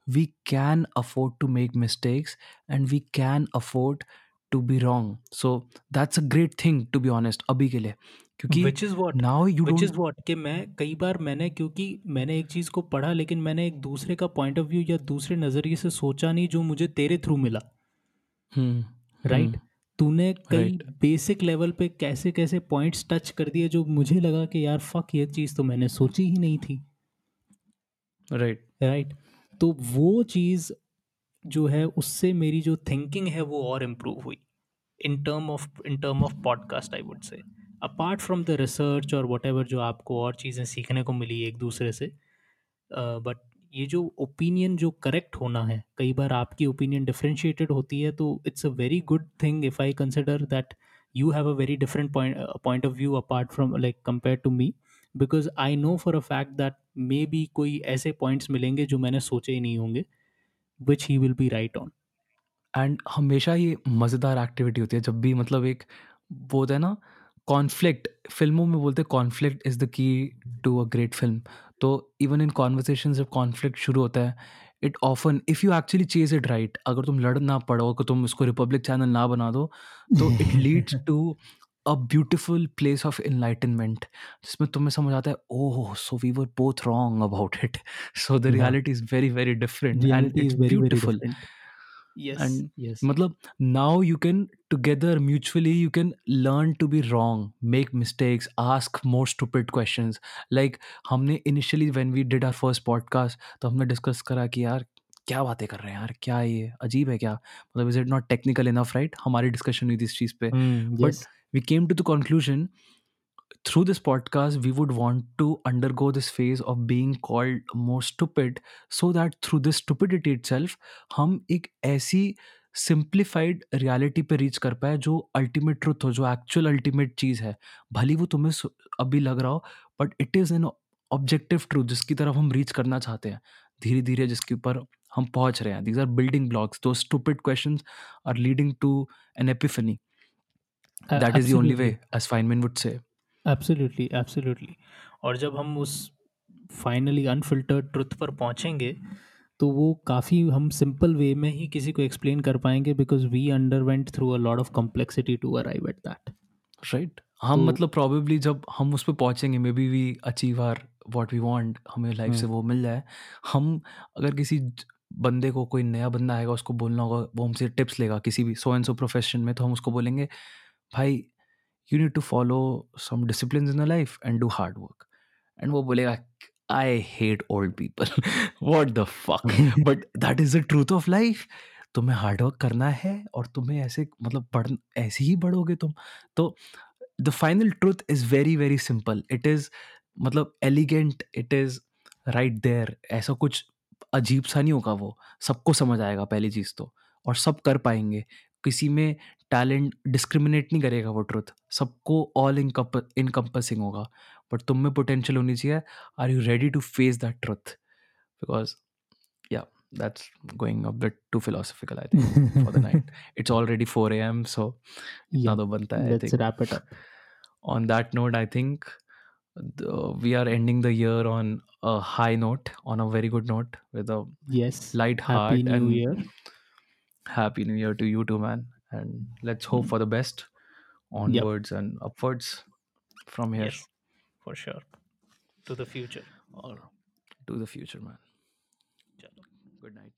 we can afford to make mistakes and we can afford to be wrong. So that's a great thing to be honest अभी के लिए। क्योंकि which is what now you which don't is what कि मैं कई बार मैंने क्योंकि मैंने एक चीज़ को पढ़ा लेकिन मैंने एक दूसरे का पॉइंट ऑफ़ व्यू या दूसरे नज़रिए से सोचा नहीं जो मुझे तेरे थ्रू मिला। hmm, राइट hmm, तूने कई Right. बेसिक लेवल पे कैसे कैसे पॉइंट्स टच कर दिए जो मुझे लगा कि यार फक ये चीज़ तो मैंने सोची ही नहीं थी। Right. राइट तो वो चीज़ जो है उससे मेरी जो थिंकिंग है वो और इम्प्रूव हुई। In term of in term of podcast I would say apart from the research और वट जो आपको और चीज़ें सीखने को मिली एक दूसरे से बट uh, ये जो ओपिनियन जो करेक्ट होना है कई बार आपकी ओपिनियन डिफ्रेंशिएटेड होती है तो it's a very good thing if I consider that you have a very different point point of view apart from like compare to me because I know for a fact that may be कोई ऐसे points मिलेंगे जो मैंने सोचे ही नहीं होंगे which he will be right on and हमेशा ये मज़ेदार एक्टिविटी होती है जब भी मतलब एक वो होता है ना कॉन्फ्लिक्ट फ़िल्मों में बोलते हैं conflict is the key to a great film तो इवन इन कॉन्वर्सेशन जब कॉन्फ्लिक्ट शुरू होता है it often if you actually chase it right अगर तुम लड़ ना पड़ो अगर तुम इसको रिपब्लिक चैनल ना बना दो तो it leads to a beautiful place of enlightenment जिसमें तुम्हें समझ आता है ओह so we were both wrong about it so the reality is very very different and it's beautiful मतलब now you can together mutually you can learn to be wrong make mistakes ask more stupid question like हमने initially when we did our first podcast तो हमने discuss करा कि यार क्या बातें कर रहे हैं यार क्या ये अजीब है क्या? मतलब is it not technical enough right हमारी डिस्कशन हुई थी इस चीज़ पे. But. We came to the conclusion, through this podcast, we would want to undergo this phase of being called more stupid, so that through this stupidity itself हम एक ऐसी simplified reality पे रीच कर पाए जो अल्टीमेट ट्रुथ हो जो actual ultimate चीज़ है भली वो तुम्हें अभी लग रहा हो but it is an objective truth जिसकी तरफ़ हम रीच करना चाहते हैं धीरे धीरे जिसके ऊपर हम पहुँच रहे हैं दीज आर बिल्डिंग ब्लॉक्स दो stupid questions are leading to an epiphany that is the only absolutely. Way Feynman would say absolutely absolutely और जब हम उस फाइनली अनफिल्टर्ड ट्रुथ पर पहुँचेंगे तो वो काफ़ी हम सिंपल वे में ही किसी को एक्सप्लेन कर पाएँगे because we underwent through a lot of complexity to arrive at that right हम तो- मतलब प्रॉबेबली जब हम उस पर पहुँचेंगे may be we achieve our what we want हमें लाइफ से हम्म। वो मिल जाए हम अगर किसी बंदे को कोई नया बंदा आएगा उसको बोलना होगा वो हमसे टिप्स लेगा किसी भी सो एंड सो प्रोफेशन में तो हम उसको बोलेंगे भाई you need to follow some discipline in life and do hard work and वो बोलेगा I hate old people what the fuck but that is the truth of life तुम्हें hard work करना है और तुम्हें ऐसे मतलब पढ़ ऐसे ही बढ़ोगे तुम। तो the final truth is very very simple it is मतलब elegant it is right there ऐसा कुछ अजीब सा नहीं होगा वो। सबको समझ आएगा पहली चीज़ तो। और सब कर पाएँगे। किसी में टैलेंट डिस्क्रिमिनेट नहीं करेगा वो ट्रुथ। सबको ऑल इनकम्पसिंग होगा। बट तुम में पोटेंशियल होनी चाहिए। Are you ready to face that truth because yeah that's going a bit too philosophical I think it's already four A M so इतना तो बनता है on that note I think we are ending the year on a high note on a very good note with a light heart and new year happy new year to you and let's hope mm-hmm. for the best onwards and upwards from here. Yes for sure. To the future. Or to the future man. Chalo. good night